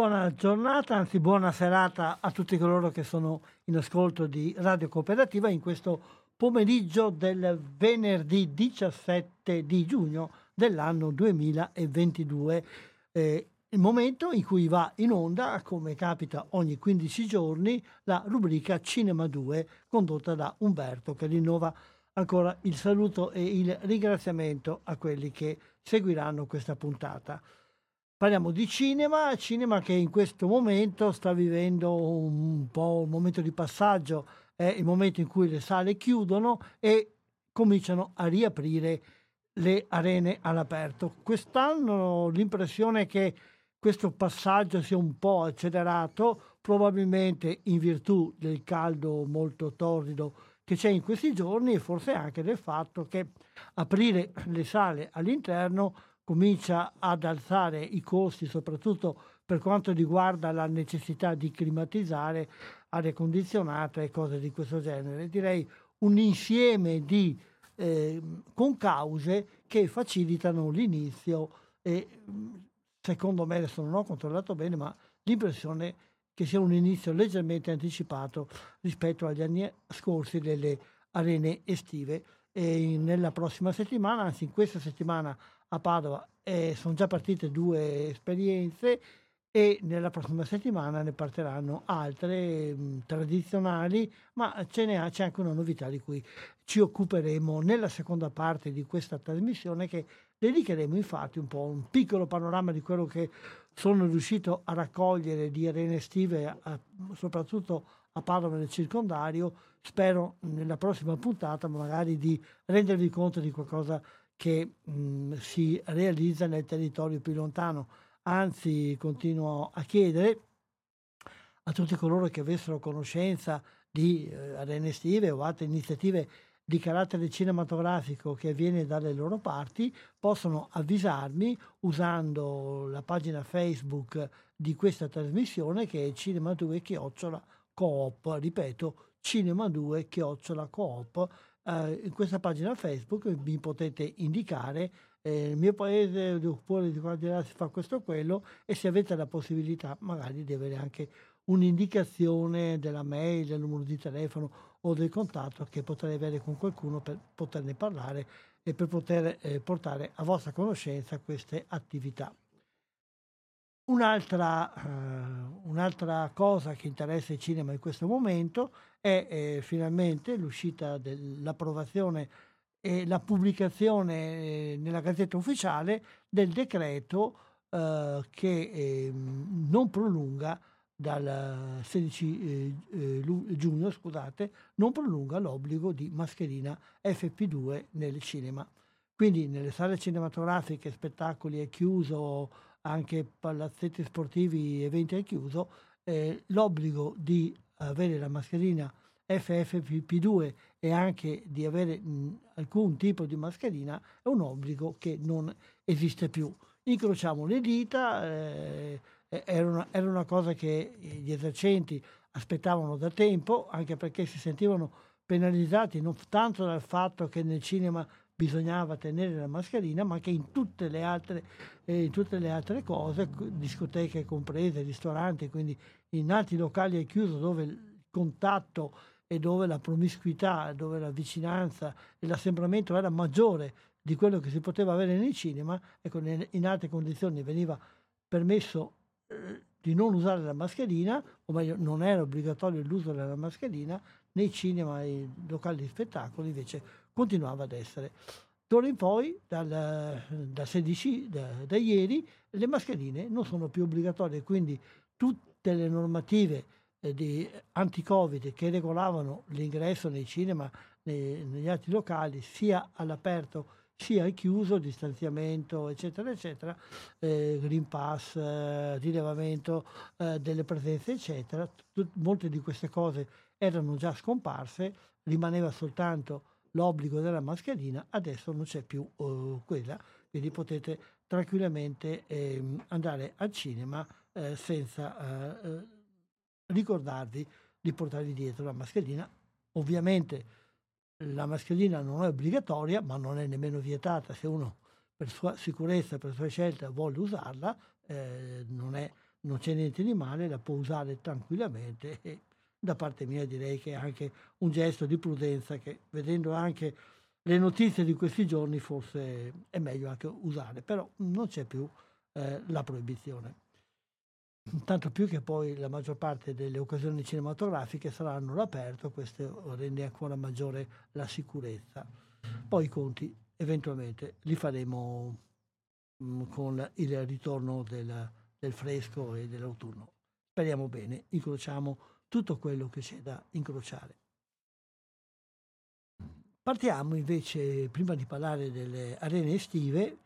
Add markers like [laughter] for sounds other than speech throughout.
Buona giornata, anzi buona serata a tutti coloro che sono in ascolto di Radio Cooperativa in questo pomeriggio del venerdì 17 di giugno dell'anno 2022. Eh, il momento in cui va in onda, come capita ogni 15 giorni, la rubrica Cinema 2 condotta da Umberto che rinnova ancora il saluto e il ringraziamento a quelli che seguiranno questa puntata. Parliamo di cinema, cinema che in questo momento sta vivendo un po' un momento di passaggio, è il momento in cui le sale chiudono e cominciano a riaprire le arene all'aperto. Quest'anno l'impressione che questo passaggio sia un po' accelerato, probabilmente in virtù del caldo molto torrido che c'è in questi giorni e forse anche del fatto che aprire le sale all'interno comincia ad alzare i costi, soprattutto per quanto riguarda la necessità di climatizzare aria condizionata e cose di questo genere. Direi un insieme di eh, concause che facilitano l'inizio e secondo me, adesso non ho controllato bene, ma l'impressione che sia un inizio leggermente anticipato rispetto agli anni scorsi delle arene estive. E nella prossima settimana, anzi in questa settimana a Padova eh, sono già partite due esperienze e nella prossima settimana ne partiranno altre mh, tradizionali, ma ce n'è, c'è anche una novità di cui ci occuperemo nella seconda parte di questa trasmissione che dedicheremo infatti un po' un piccolo panorama di quello che sono riuscito a raccogliere di arene estive, a, soprattutto a Padova nel circondario. Spero nella prossima puntata magari di rendervi conto di qualcosa che mh, si realizza nel territorio più lontano. Anzi, continuo a chiedere a tutti coloro che avessero conoscenza di eh, arene estive o altre iniziative di carattere cinematografico che avviene dalle loro parti, possono avvisarmi usando la pagina Facebook di questa trasmissione che è Cinema 2 Chiocciola Coop, ripeto, Cinema 2 Chiocciola Coop eh, in questa pagina Facebook mi potete indicare eh, il mio paese oppure di qua si fa questo o quello e se avete la possibilità magari di avere anche un'indicazione della mail, del numero di telefono o del contatto che potrei avere con qualcuno per poterne parlare e per poter eh, portare a vostra conoscenza queste attività. Un'altra, uh, un'altra, cosa che interessa il cinema in questo momento è eh, finalmente l'uscita dell'approvazione e la pubblicazione eh, nella Gazzetta Ufficiale del decreto eh, che ehm, non prolunga dal 16 eh, eh, giugno scusate, non prolunga l'obbligo di mascherina FP2 nel cinema. Quindi nelle sale cinematografiche, spettacoli è chiuso anche palazzetti sportivi, eventi al chiuso, eh, l'obbligo di avere la mascherina FFP2 e anche di avere mh, alcun tipo di mascherina è un obbligo che non esiste più. Incrociamo le dita, eh, era, una, era una cosa che gli esercenti aspettavano da tempo, anche perché si sentivano penalizzati non tanto dal fatto che nel cinema bisognava tenere la mascherina, ma che in tutte le altre, eh, tutte le altre cose, discoteche comprese, ristoranti, quindi in altri locali al chiuso dove il contatto e dove la promiscuità, dove la vicinanza e l'assembramento era maggiore di quello che si poteva avere nei cinema, ecco, in altre condizioni veniva permesso eh, di non usare la mascherina, o meglio non era obbligatorio l'uso della mascherina, nei cinema e locali di spettacolo invece continuava ad essere. D'ora in poi, dal, da 16, da, da ieri, le mascherine non sono più obbligatorie, quindi tutte le normative eh, di anti-Covid che regolavano l'ingresso nei cinema, nei, negli altri locali, sia all'aperto sia al chiuso, distanziamento, eccetera, eccetera, eh, Green Pass, eh, rilevamento eh, delle presenze, eccetera. Tut- molte di queste cose erano già scomparse, rimaneva soltanto l'obbligo della mascherina, adesso non c'è più uh, quella, quindi potete tranquillamente eh, andare al cinema eh, senza eh, ricordarvi di portarvi dietro la mascherina. Ovviamente la mascherina non è obbligatoria, ma non è nemmeno vietata se uno per sua sicurezza, per sua scelta vuole usarla, eh, non, è, non, c'è niente di male, la può usare tranquillamente e da parte mia direi che è anche un gesto di prudenza che vedendo anche le notizie di questi giorni forse è meglio anche usare, però non c'è più eh, la proibizione. Tanto più che poi la maggior parte delle occasioni cinematografiche saranno all'aperto, questo rende ancora maggiore la sicurezza. Poi i conti eventualmente li faremo mh, con il ritorno del, del fresco e dell'autunno. Speriamo bene, incrociamo tutto quello che c'è da incrociare. Partiamo invece, prima di parlare delle arene estive,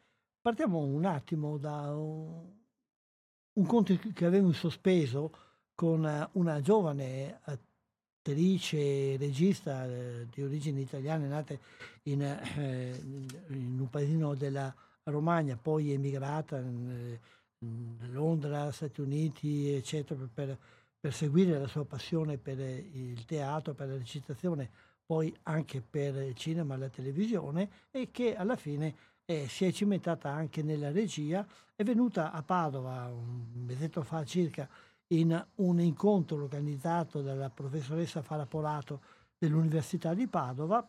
partiamo un attimo da un, conto che avevo in sospeso con una giovane attrice, regista eh, di origini italiane, nata in, eh, in, un paesino della Romagna, poi emigrata in, in Londra, Stati Uniti, eccetera, per, per seguire la sua passione per il teatro, per la recitazione, poi anche per il cinema e la televisione e che alla fine eh, si è cimentata anche nella regia, è venuta a Padova un mesetto fa circa in un incontro organizzato dalla professoressa Farapolato dell'Università di Padova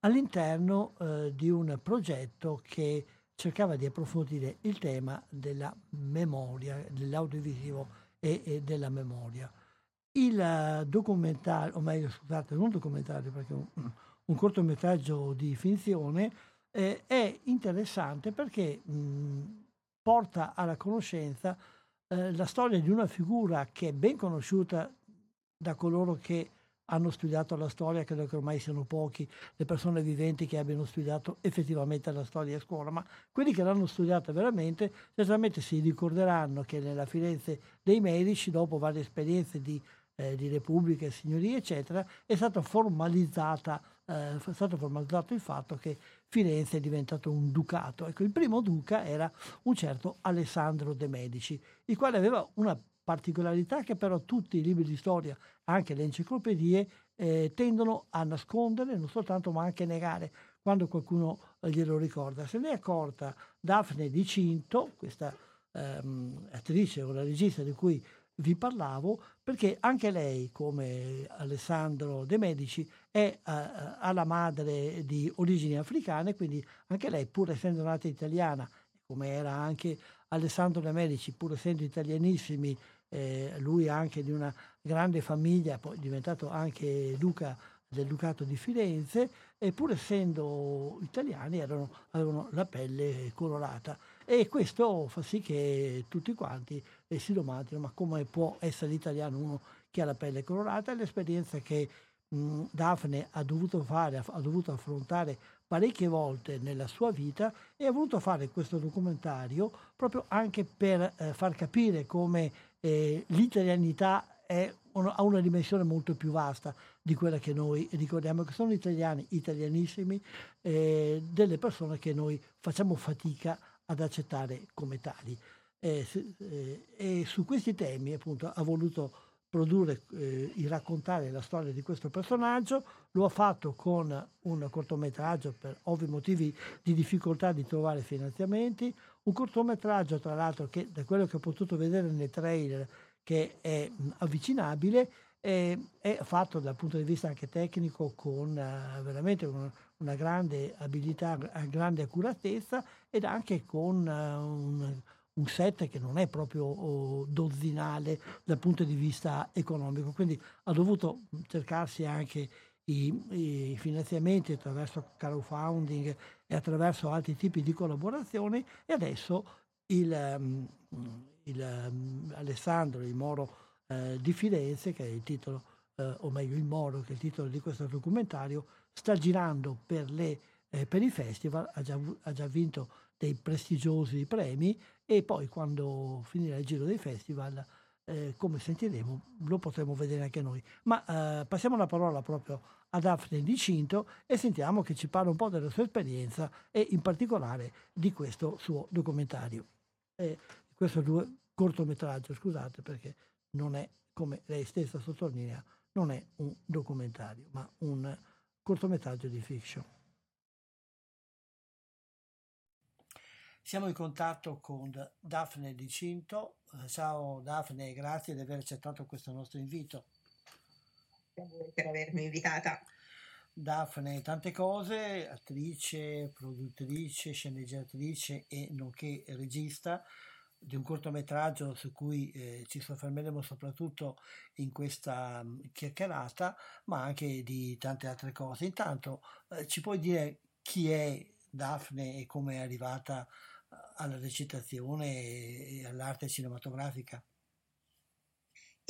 all'interno eh, di un progetto che cercava di approfondire il tema della memoria, dell'audiovisivo e, e della memoria. Il documentario, o meglio scusate, non documentario perché un, un cortometraggio di finzione, eh, è interessante perché mh, porta alla conoscenza eh, la storia di una figura che è ben conosciuta da coloro che hanno studiato la storia, credo che ormai siano pochi le persone viventi che abbiano studiato effettivamente la storia a scuola, ma quelli che l'hanno studiata veramente certamente si ricorderanno che nella Firenze dei Medici, dopo varie esperienze di, eh, di repubbliche, signorie, eccetera, è, stata formalizzata, eh, è stato formalizzato il fatto che Firenze è diventato un ducato. Ecco, il primo duca era un certo Alessandro de' Medici, il quale aveva una particolarità che però tutti i libri di storia, anche le enciclopedie, eh, tendono a nascondere, non soltanto ma anche negare quando qualcuno glielo ricorda. Se ne è accorta Daphne di Cinto, questa ehm, attrice o la regista di cui vi parlavo, perché anche lei, come Alessandro De Medici, è uh, alla madre di origini africane, quindi anche lei, pur essendo nata italiana, come era anche Alessandro De Medici, pur essendo italianissimi, eh, lui anche di una grande famiglia, poi diventato anche duca del Ducato di Firenze, e pur essendo italiani erano, avevano la pelle colorata. E questo fa sì che tutti quanti eh, si domandino ma come può essere italiano uno che ha la pelle colorata? L'esperienza che mh, Daphne ha dovuto fare, ha dovuto affrontare parecchie volte nella sua vita e ha voluto fare questo documentario proprio anche per eh, far capire come eh, l'italianità è ha una dimensione molto più vasta di quella che noi ricordiamo, che sono italiani, italianissimi, eh, delle persone che noi facciamo fatica ad accettare come tali. Eh, eh, e su questi temi appunto ha voluto produrre, eh, il raccontare la storia di questo personaggio, lo ha fatto con un cortometraggio per ovvi motivi di difficoltà di trovare finanziamenti, un cortometraggio tra l'altro che da quello che ho potuto vedere nei trailer che è avvicinabile è, è fatto dal punto di vista anche tecnico con uh, veramente un, una grande abilità, grande accuratezza ed anche con uh, un un set che non è proprio oh, dozzinale dal punto di vista economico, quindi ha dovuto cercarsi anche i, i finanziamenti attraverso crowdfunding e attraverso altri tipi di collaborazioni. E adesso il, um, il um, Alessandro, il Moro uh, di Firenze, che è il titolo, uh, o meglio il Moro, che è il titolo di questo documentario, sta girando per, le, eh, per i festival, ha già, ha già vinto dei prestigiosi premi e poi quando finirà il giro dei festival, eh, come sentiremo, lo potremo vedere anche noi. Ma eh, passiamo la parola proprio a Daphne Di Cinto e sentiamo che ci parla un po' della sua esperienza e in particolare di questo suo documentario. Eh, questo due, cortometraggio, scusate, perché non è, come lei stessa sottolinea, non è un documentario, ma un cortometraggio di fiction. Siamo in contatto con Daphne Di Cinto. Eh, ciao Daphne, grazie di aver accettato questo nostro invito. Per avermi invitata. Daphne, tante cose, attrice, produttrice, sceneggiatrice e nonché regista di un cortometraggio su cui eh, ci soffermeremo soprattutto in questa mm, chiacchierata, ma anche di tante altre cose. Intanto eh, ci puoi dire chi è Daphne e come è arrivata alla recitazione e all'arte cinematografica?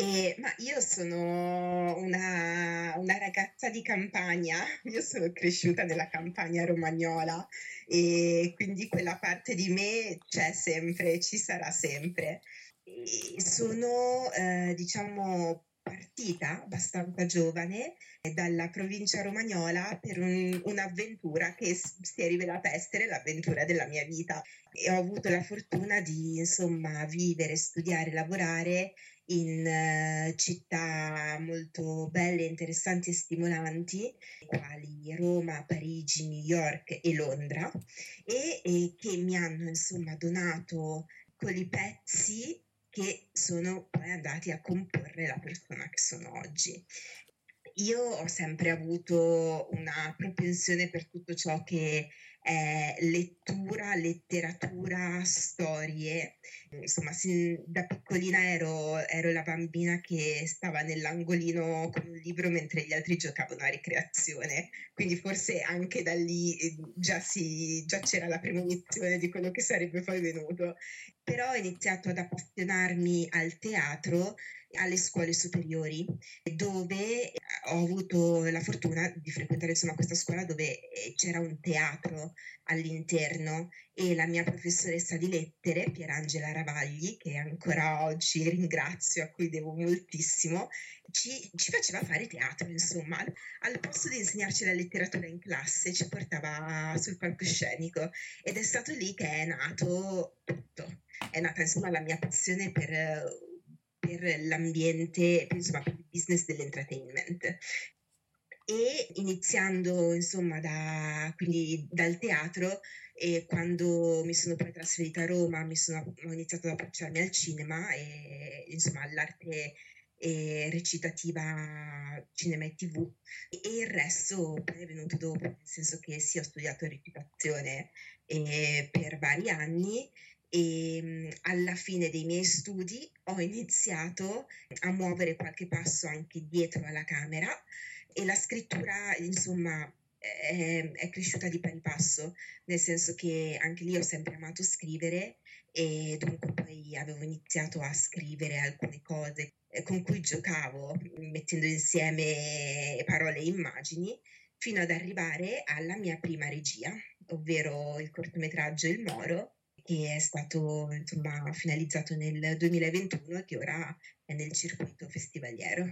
Eh, ma io sono una, una, ragazza di campagna, io sono cresciuta nella campagna romagnola e quindi quella parte di me c'è sempre, ci sarà sempre. E sono, eh, diciamo, partita abbastanza giovane dalla provincia romagnola per un, un'avventura che si è rivelata essere l'avventura della mia vita. E ho avuto la fortuna di insomma vivere, studiare, lavorare in uh, città molto belle, interessanti e stimolanti, quali Roma, Parigi, New York e Londra, e, e che mi hanno insomma donato quei pezzi che sono poi andati a comporre la persona che sono oggi. Io ho sempre avuto una propensione per tutto ciò che è lettura, letteratura, storie. Insomma, sin, da piccolina ero, ero, la bambina che stava nell'angolino con un libro mentre gli altri giocavano a ricreazione, quindi forse anche da lì eh, già, si, già c'era la premonizione di quello che sarebbe poi venuto. Però ho iniziato ad appassionarmi al teatro alle scuole superiori, dove ho avuto la fortuna di frequentare insomma, questa scuola dove eh, c'era un teatro all'interno e la mia professoressa di lettere, Pierangela Ravagli, che ancora oggi ringrazio, a cui devo moltissimo, ci, ci faceva fare teatro, insomma, al posto di insegnarci la letteratura in classe, ci portava sul palcoscenico ed è stato lì che è nato tutto. È nata insomma la mia passione per per l'ambiente, insomma, per il business dell'entertainment. E iniziando insomma da, quindi, dal teatro e quando mi sono poi trasferita a Roma sono, ho iniziato ad approcciarmi al cinema e insomma all'arte recitativa cinema e tv e il resto poi è venuto dopo nel senso che sì ho studiato recitazione eh, per vari anni e alla fine dei miei studi ho iniziato a muovere qualche passo anche dietro alla camera e la scrittura, insomma, è, è, cresciuta di pari passo, nel senso che anche lì ho sempre amato scrivere e dunque poi avevo iniziato a scrivere alcune cose eh, con cui giocavo, mettendo insieme parole e immagini, fino ad arrivare alla mia prima regia, ovvero il cortometraggio Il Moro, che è stato insomma, finalizzato nel 2021 e che ora è nel circuito festivaliero.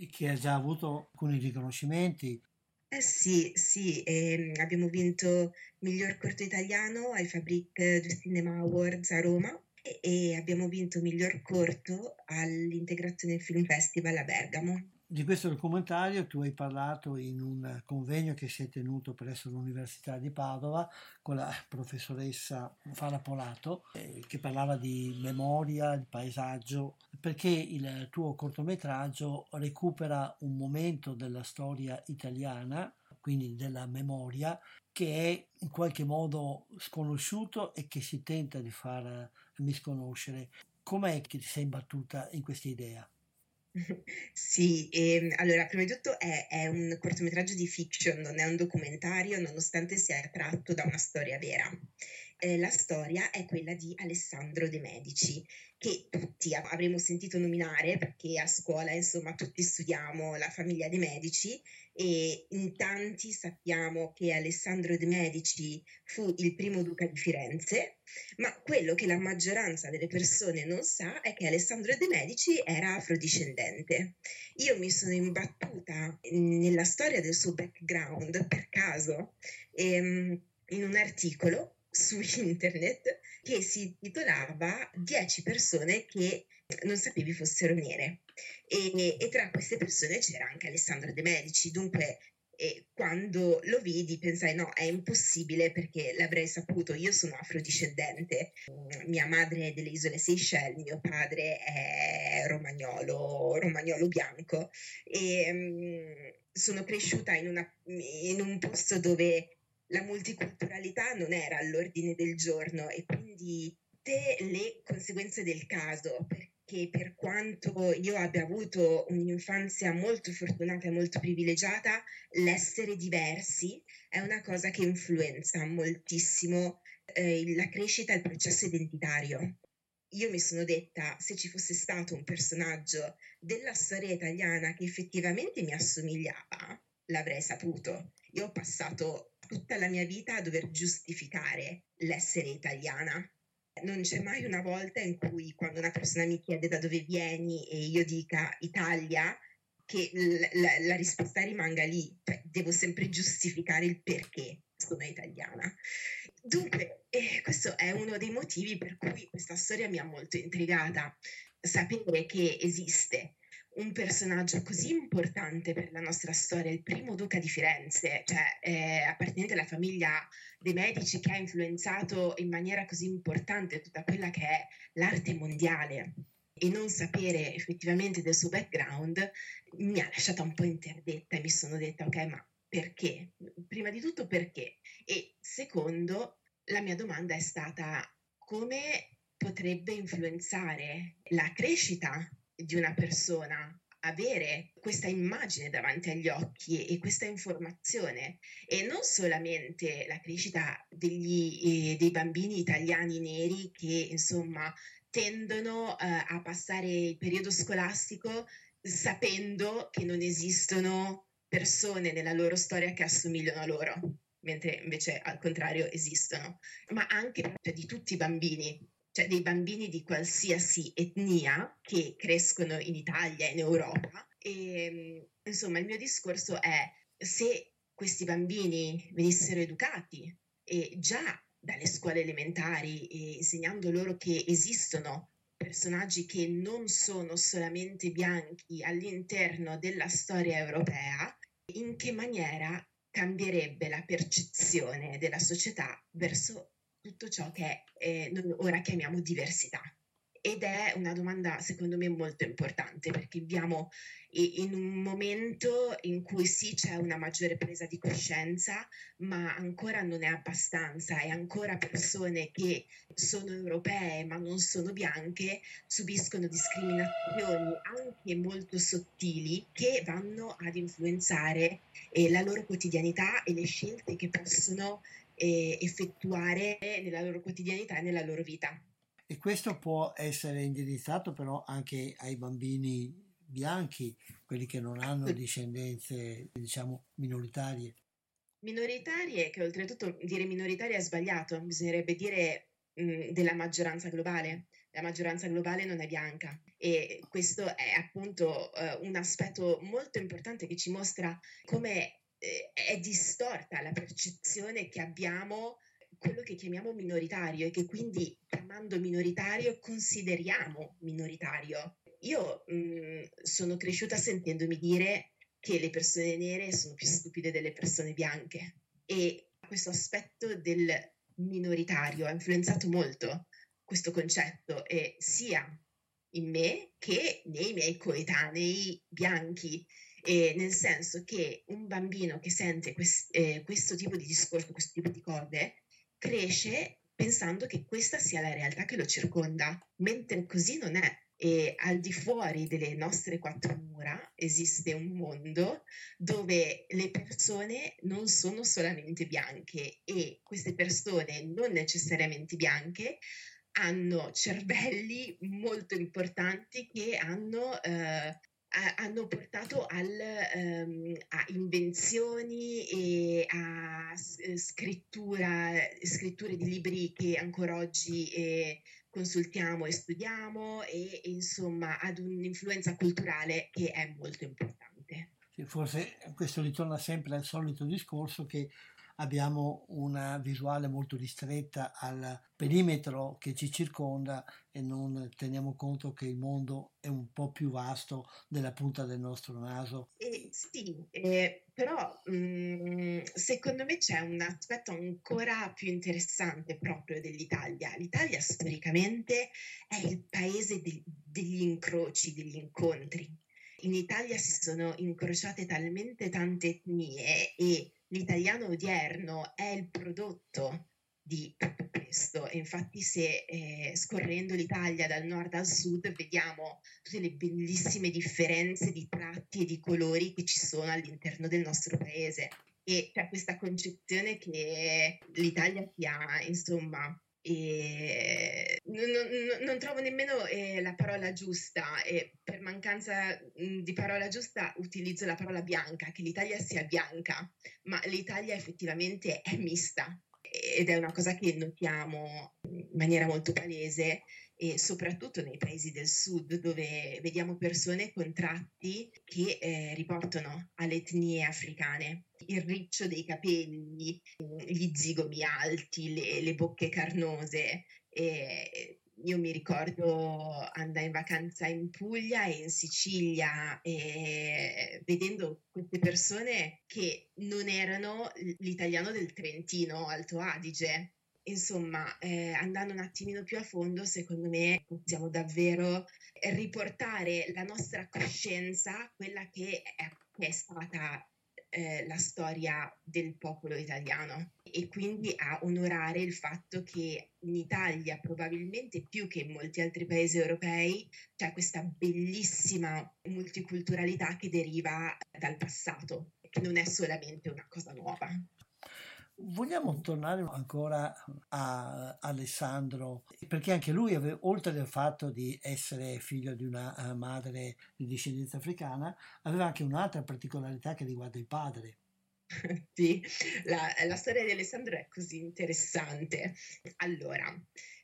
E che ha già avuto alcuni riconoscimenti. Eh sì, sì, eh, abbiamo vinto miglior corto italiano ai Fabric du Cinema Awards a Roma e abbiamo vinto miglior corto all'Integrazione Film Festival a Bergamo. Di questo documentario tu hai parlato in un convegno che si è tenuto presso l'Università di Padova con la professoressa Fara Polato eh, che parlava di memoria, di paesaggio, perché il tuo cortometraggio recupera un momento della storia italiana, quindi della memoria, che è in qualche modo sconosciuto e che si tenta di far misconoscere. Com'è che ti sei imbattuta in questa idea? Sì, ehm, allora, prima di tutto è, è un cortometraggio di fiction, non è un documentario, nonostante sia tratto da una storia vera. Eh, la storia è quella di Alessandro De Medici, che tutti avremmo sentito nominare perché a scuola, insomma, tutti studiamo la famiglia De Medici e in tanti sappiamo che Alessandro De Medici fu il primo duca di Firenze, ma quello che la maggioranza delle persone non sa è che Alessandro De Medici era afrodiscendente. Io mi sono imbattuta nella storia del suo background per caso ehm, in un articolo su [laughs] internet che si titolava 10 persone che non sapevi fossero nere e, e tra queste persone c'era anche Alessandro De Medici, dunque e quando lo vidi pensai no, è impossibile perché l'avrei saputo, io sono afrodiscendente, mia madre è delle isole Seychelles, mio padre è romagnolo, romagnolo bianco e um, sono cresciuta in, una, in un posto dove la multiculturalità non era all'ordine del giorno e quindi te le conseguenze del caso, perché per quanto io abbia avuto un'infanzia molto fortunata e molto privilegiata, l'essere diversi è una cosa che influenza moltissimo eh, la crescita e il processo identitario. Io mi sono detta, se ci fosse stato un personaggio della storia italiana che effettivamente mi assomigliava, l'avrei saputo. Io ho passato tutta la mia vita a dover giustificare l'essere italiana. Non c'è mai una volta in cui quando una persona mi chiede da dove vieni e io dica Italia, che l- la, la risposta rimanga lì, cioè, devo sempre giustificare il perché sono italiana. Dunque, eh, questo è uno dei motivi per cui questa storia mi ha molto intrigata, sapere che esiste un personaggio così importante per la nostra storia, il primo duca di Firenze, cioè eh, appartenente alla famiglia dei Medici che ha influenzato in maniera così importante tutta quella che è l'arte mondiale e non sapere effettivamente del suo background mi ha lasciata un po' interdetta e mi sono detta ok ma perché? Prima di tutto perché? E secondo la mia domanda è stata come potrebbe influenzare la crescita di una persona avere questa immagine davanti agli occhi e questa informazione. E non solamente la crescita degli, eh, dei bambini italiani neri che insomma tendono eh, a passare il periodo scolastico sapendo che non esistono persone nella loro storia che assomigliano a loro mentre invece al contrario esistono, ma anche di tutti i bambini cioè dei bambini di qualsiasi etnia che crescono in Italia, in Europa. E insomma, il mio discorso è se questi bambini venissero educati e già dalle scuole elementari, insegnando loro che esistono personaggi che non sono solamente bianchi all'interno della storia europea, in che maniera cambierebbe la percezione della società verso tutto ciò che eh, noi ora chiamiamo diversità. Ed è una domanda secondo me molto importante perché viviamo in un momento in cui sì c'è una maggiore presa di coscienza, ma ancora non è abbastanza e ancora persone che sono europee ma non sono bianche subiscono discriminazioni anche molto sottili che vanno ad influenzare eh, la loro quotidianità e le scelte che possono eh, effettuare nella loro quotidianità e nella loro vita. E questo può essere indirizzato però anche ai bambini bianchi, quelli che non hanno discendenze, diciamo, minoritarie. Minoritarie, che oltretutto dire minoritarie è sbagliato, bisognerebbe dire mh, della maggioranza globale. La maggioranza globale non è bianca e questo è appunto uh, un aspetto molto importante che ci mostra come eh, è distorta la percezione che abbiamo quello che chiamiamo minoritario e che quindi chiamando minoritario consideriamo minoritario. Io mh, mm, sono cresciuta sentendomi dire che le persone nere sono più stupide delle persone bianche e questo aspetto del minoritario ha influenzato molto questo concetto sia in me che nei miei coetanei bianchi, e nel senso che un bambino che sente quest, eh, questo tipo di discorso, questo tipo di cose, cresce pensando che questa sia la realtà che lo circonda, mentre così non è. E al di fuori delle nostre quattro mura esiste un mondo dove le persone non sono solamente bianche e queste persone non necessariamente bianche hanno cervelli molto importanti che hanno, eh, hanno portato al, um, a invenzioni e a scrittura, scritture di libri che ancora oggi eh, consultiamo e studiamo e, e insomma ad un'influenza culturale che è molto importante. Sì, forse questo ritorna sempre al solito discorso che abbiamo una visuale molto ristretta al perimetro che ci circonda e non teniamo conto che il mondo è un po' più vasto della punta del nostro naso. Eh, sì, eh, però mh, mm, secondo me c'è un aspetto ancora più interessante proprio dell'Italia. L'Italia storicamente è il paese de- degli incroci, degli incontri. In Italia si sono incrociate talmente tante etnie e l'italiano odierno è il prodotto di tutto questo. Infatti, se eh, scorrendo l'Italia dal nord al sud vediamo tutte le bellissime differenze di tratti e di colori che ci sono all'interno del nostro paese. E c'è questa concezione che l'Italia sia, insomma, e non, non, non, trovo nemmeno eh, la parola giusta e per mancanza mh, di parola giusta utilizzo la parola bianca, che l'Italia sia bianca, ma l'Italia effettivamente è mista ed è una cosa che notiamo in maniera molto palese e soprattutto nei paesi del sud dove vediamo persone con tratti che eh, riportano alle etnie africane. Il riccio dei capelli, gli zigomi alti, le, le bocche carnose. E io mi ricordo andare in vacanza in Puglia e in Sicilia e vedendo queste persone che non erano l'italiano del Trentino Alto Adige, insomma, eh, andando un attimino più a fondo, secondo me possiamo davvero riportare la nostra coscienza, quella che è, è stata eh, la storia del popolo italiano e quindi a onorare il fatto che in Italia, probabilmente più che in molti altri paesi europei, c'è questa bellissima multiculturalità che deriva dal passato, che non è solamente una cosa nuova. Vogliamo tornare ancora a Alessandro, perché anche lui, oltre al fatto di essere figlio di una eh, madre di discendenza africana, aveva anche un'altra particolarità che riguarda il padre. [laughs] Sì, la, la storia di Alessandro è così interessante. Allora,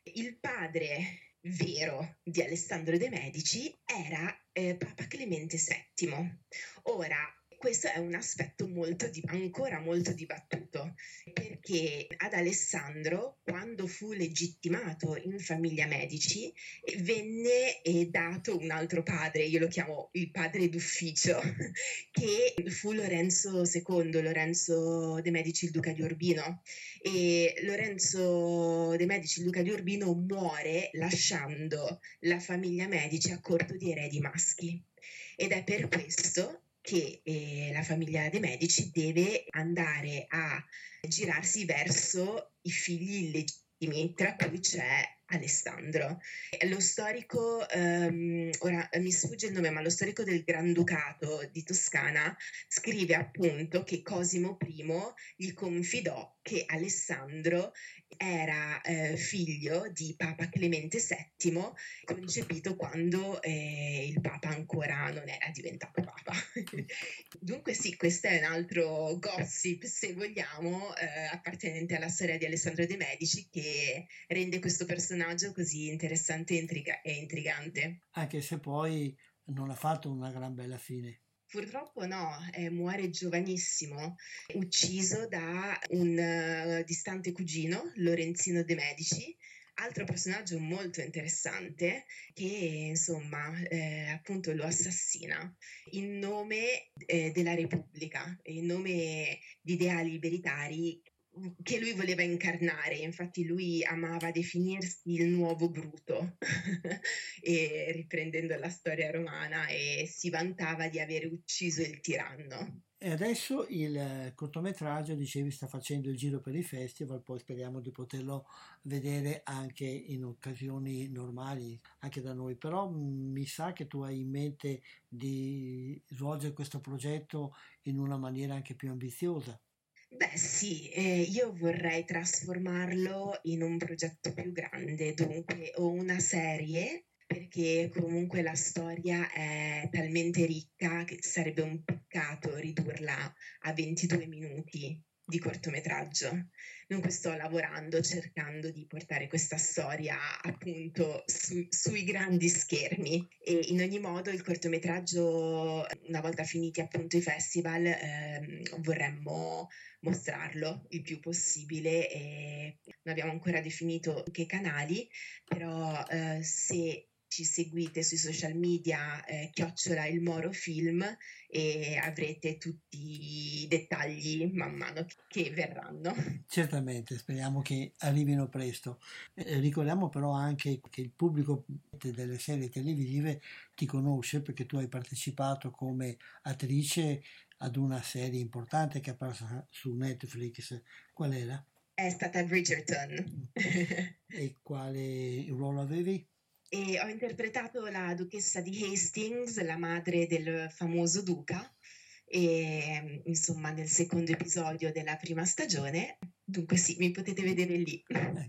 il padre vero di Alessandro de' Medici era eh, Papa Clemente VII. Ora, questo è un aspetto molto di, ancora molto dibattuto perché ad Alessandro quando fu legittimato in famiglia Medici venne dato un altro padre, io lo chiamo il padre d'ufficio, [laughs] che fu Lorenzo II, Lorenzo de' Medici il duca di Urbino. E Lorenzo de' Medici il duca di Urbino muore lasciando la famiglia Medici a corto di eredi maschi. Ed è per questo che eh, la famiglia dei medici deve andare a girarsi verso i figli illegittimi, tra cui c'è Alessandro. Lo storico, um, ora mi sfugge il nome, ma lo storico del Granducato di Toscana scrive appunto che Cosimo I gli confidò che Alessandro era eh, figlio di Papa Clemente VII, concepito quando eh, il Papa ancora non era diventato Papa. [laughs] Dunque sì, questo è un altro gossip, se vogliamo, eh, appartenente alla storia di Alessandro de' Medici, che rende questo personaggio così interessante intriga- e intrigante. Anche se poi non ha fatto una gran bella fine. Purtroppo no, eh, muore giovanissimo, ucciso da un uh, distante cugino, Lorenzino De Medici, altro personaggio molto interessante che insomma eh, appunto lo assassina in nome eh, della Repubblica, in nome di ideali libertari che lui voleva incarnare, infatti lui amava definirsi il nuovo Bruto, [laughs] e, riprendendo la storia romana, e si vantava di aver ucciso il tiranno. E adesso il cortometraggio, dicevi, sta facendo il giro per i festival, poi speriamo di poterlo vedere anche in occasioni normali, anche da noi. Però mm, mi sa che tu hai in mente di svolgere questo progetto in una maniera anche più ambiziosa. Beh sì, eh, io vorrei trasformarlo in un progetto più grande, dunque o una serie, perché comunque la storia è talmente ricca che sarebbe un peccato ridurla a 22 minuti di cortometraggio. Dunque sto lavorando cercando di portare questa storia appunto su, sui grandi schermi e in ogni modo il cortometraggio una volta finiti appunto i festival eh, vorremmo mostrarlo il più possibile e non abbiamo ancora definito che canali però eh, se ci seguite sui social media eh, chiocciola il Moro Film e avrete tutti i dettagli man mano che, verranno. Certamente, speriamo che arrivino presto. Eh, ricordiamo però anche che il pubblico delle serie televisive ti conosce perché tu hai partecipato come attrice ad una serie importante che è apparsa su Netflix. Qual era? È stata Bridgerton. e quale ruolo avevi? E ho interpretato la duchessa di Hastings, la madre del famoso duca, e insomma nel secondo episodio della prima stagione. Dunque sì, mi potete vedere lì. Ecco.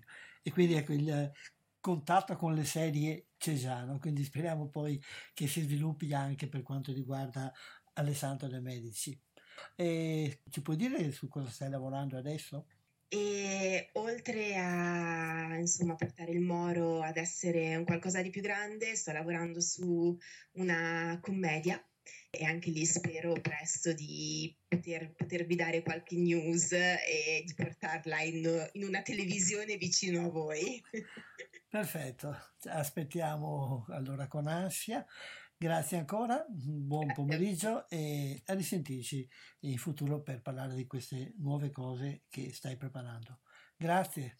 E quindi ecco il contatto con le serie Cesano, quindi speriamo poi che si sviluppi anche per quanto riguarda Alessandro De Medici. E ci puoi dire su cosa stai lavorando adesso? E oltre a insomma, portare il Moro ad essere un qualcosa di più grande, sto lavorando su una commedia e anche lì spero presto di poter, potervi dare qualche news e di portarla in, in una televisione vicino a voi. Perfetto, aspettiamo allora con ansia. Grazie ancora, buon pomeriggio e a risentirci in futuro per parlare di queste nuove cose che stai preparando. Grazie.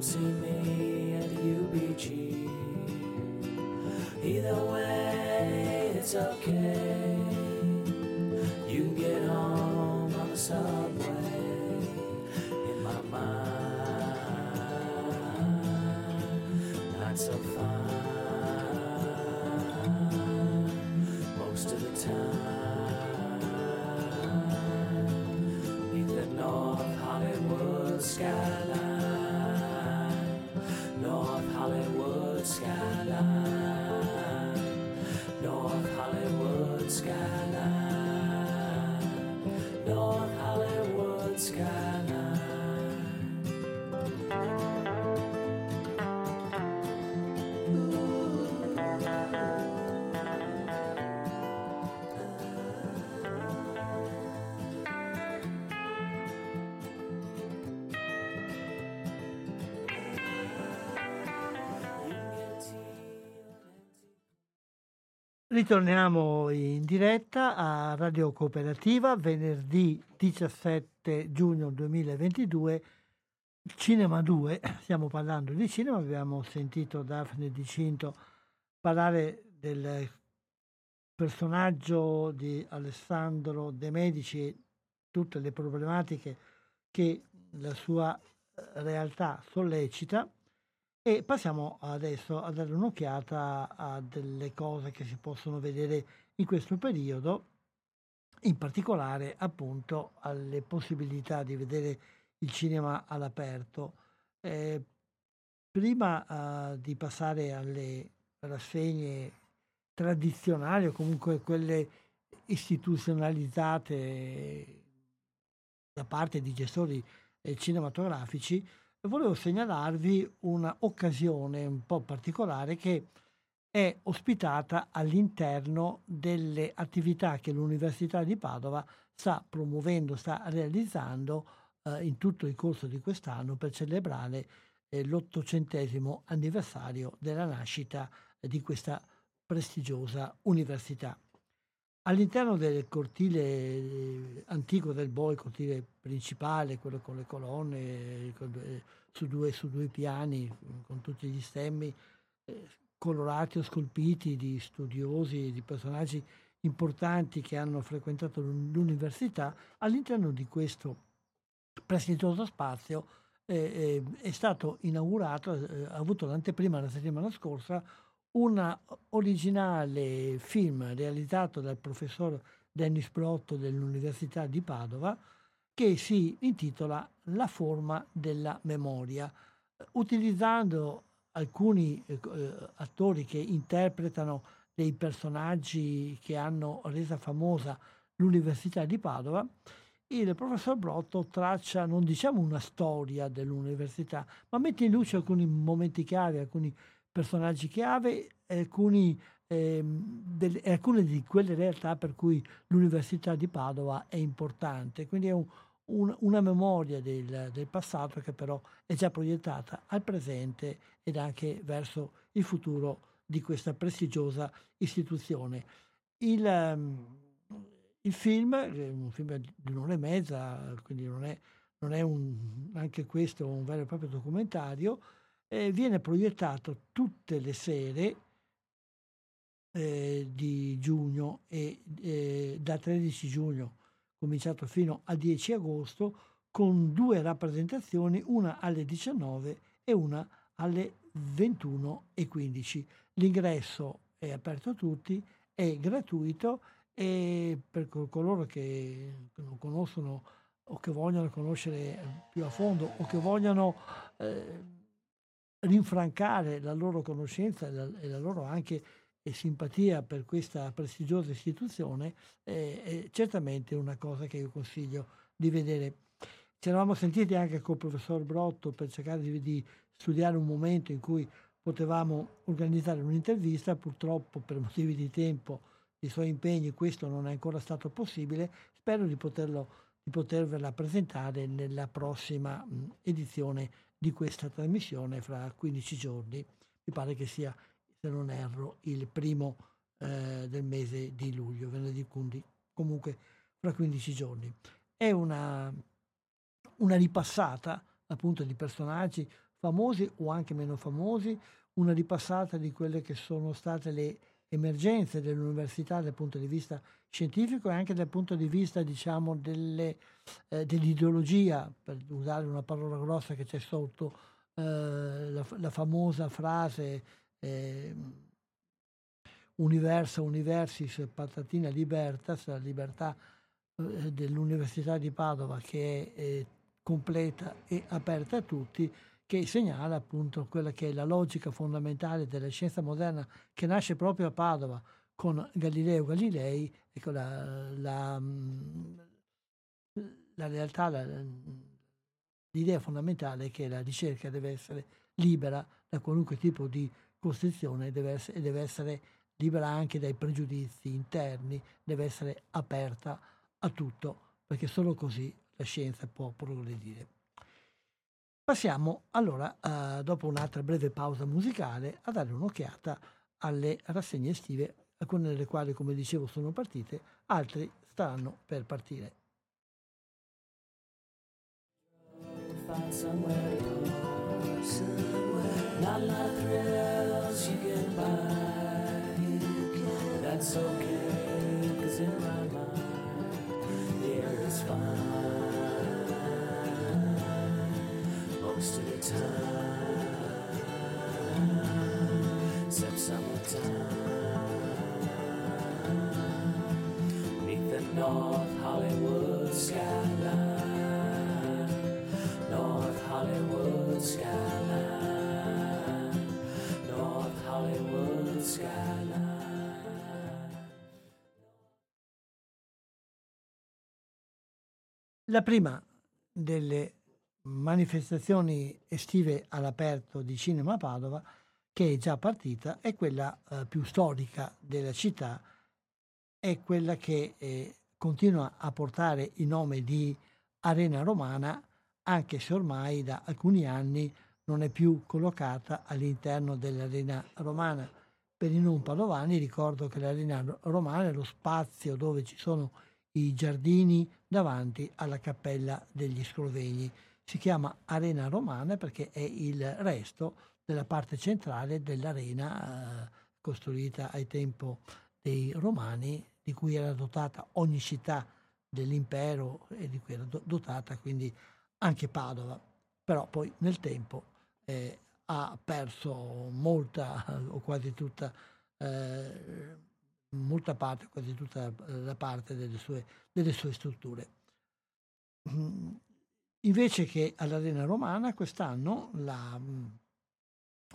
Come see me at UBG. Either way, it's okay. Ritorniamo in diretta a Radio Cooperativa venerdì 17 giugno 2022, Cinema 2, [coughs] stiamo parlando di cinema, abbiamo sentito Daphne Di Cinto parlare del personaggio di Alessandro De Medici e tutte le problematiche che la sua realtà sollecita E passiamo adesso a dare un'occhiata a delle cose che si possono vedere in questo periodo, in particolare appunto alle possibilità di vedere il cinema all'aperto. Eh, prima uh, di passare alle rassegne tradizionali o comunque quelle istituzionalizzate da parte di gestori eh, cinematografici, volevo segnalarvi un'occasione un po' particolare che è ospitata all'interno delle attività che l'Università di Padova sta promuovendo, sta realizzando eh, in tutto il corso di quest'anno per celebrare eh, l'ottocentesimo anniversario della nascita di questa prestigiosa università. All'interno del cortile eh, antico del Bo, il cortile principale, quello con le colonne, eh, su, due, su due piani, con tutti gli stemmi eh, colorati o scolpiti di studiosi, di personaggi importanti che hanno frequentato l'università, all'interno di questo prestigioso spazio eh, è stato inaugurato, eh, ha avuto l'anteprima la settimana scorsa, un originale film realizzato dal professor Dennis Brotto dell'Università di Padova che si intitola La forma della memoria, utilizzando alcuni eh, attori che interpretano dei personaggi che hanno resa famosa l'Università di Padova, il professor Brotto traccia, non diciamo una storia dell'università, ma mette in luce alcuni momenti chiave, alcuni personaggi chiave alcuni, eh, alcune di quelle realtà per cui l'Università di Padova è importante. Quindi è un, un, una memoria del, del, passato che però è già proiettata al presente ed anche verso il futuro di questa prestigiosa istituzione. Il, um, il film, un film di un'ora e mezza, quindi non è, non è un, anche questo un vero e proprio documentario, eh, viene proiettato tutte le sere eh, di giugno e eh, da 13 giugno cominciato fino al 10 agosto con due rappresentazioni, una alle 19 e una alle 21 e 15. L'ingresso è aperto a tutti, è gratuito e per coloro che non conoscono o che vogliono conoscere più a fondo o che vogliono eh, rinfrancare la loro conoscenza e la, e la loro anche e simpatia per questa prestigiosa istituzione eh, è certamente una cosa che io consiglio di vedere. Ci eravamo sentiti anche col professor Brotto per cercare di, di studiare un momento in cui potevamo organizzare un'intervista, purtroppo per [laughs] motivi di tempo, di suoi impegni, questo non è ancora stato possibile, spero di, poterlo, di potervela presentare nella prossima edizione di questa trasmissione fra 15 giorni. Mi pare che sia, se non erro, il primo eh, del mese di luglio, venerdì 15, comunque fra 15 giorni. È una, una ripassata appunto di personaggi famosi o anche meno famosi, una ripassata di quelle che sono state le emergenze dell'università dal punto di vista scientifico e anche dal punto di vista diciamo delle, eh, dell'ideologia, per usare una parola grossa che c'è sotto, eh, la, la, famosa frase eh, Universa Universis Patatina Libertas, la libertà eh, dell'Università di Padova che è eh, completa e aperta a tutti, che segnala appunto quella che è la logica fondamentale della scienza moderna che nasce proprio a Padova con Galileo Galilei, ecco la, la, la realtà, la, l'idea fondamentale è che la ricerca deve essere libera da qualunque tipo di costrizione e deve essere, deve essere libera anche dai pregiudizi interni, deve essere aperta a tutto, perché solo così la scienza può progredire. Passiamo allora, uh, dopo un'altra breve pausa musicale, a dare un'occhiata alle rassegne estive, alcune delle quali, come dicevo, sono partite, altre staranno per partire. that's okay, cause in my mind, the air is fine most of the time, except summertime. The North Hollywood skyline, North Hollywood skyline. La prima delle manifestazioni estive all'aperto di Cinema Padova, che è già partita, è quella eh, più storica della città, è quella che eh, continua a portare il nome di Arena Romana, anche se ormai da alcuni anni non è più collocata all'interno dell'Arena Romana. Per i non padovani ricordo che l'Arena Romana è lo spazio dove ci sono i giardini davanti alla cappella degli Scrovegni si chiama Arena Romana perché è il resto della parte centrale dell'arena eh, costruita ai tempi dei Romani, di cui era dotata ogni città dell'impero e di cui era dotata quindi anche Padova. Però poi nel tempo eh, ha perso molta o quasi tutta, eh, molta parte, quasi tutta la parte delle sue, delle sue strutture. Mm, Invece che all'Arena Romana quest'anno la,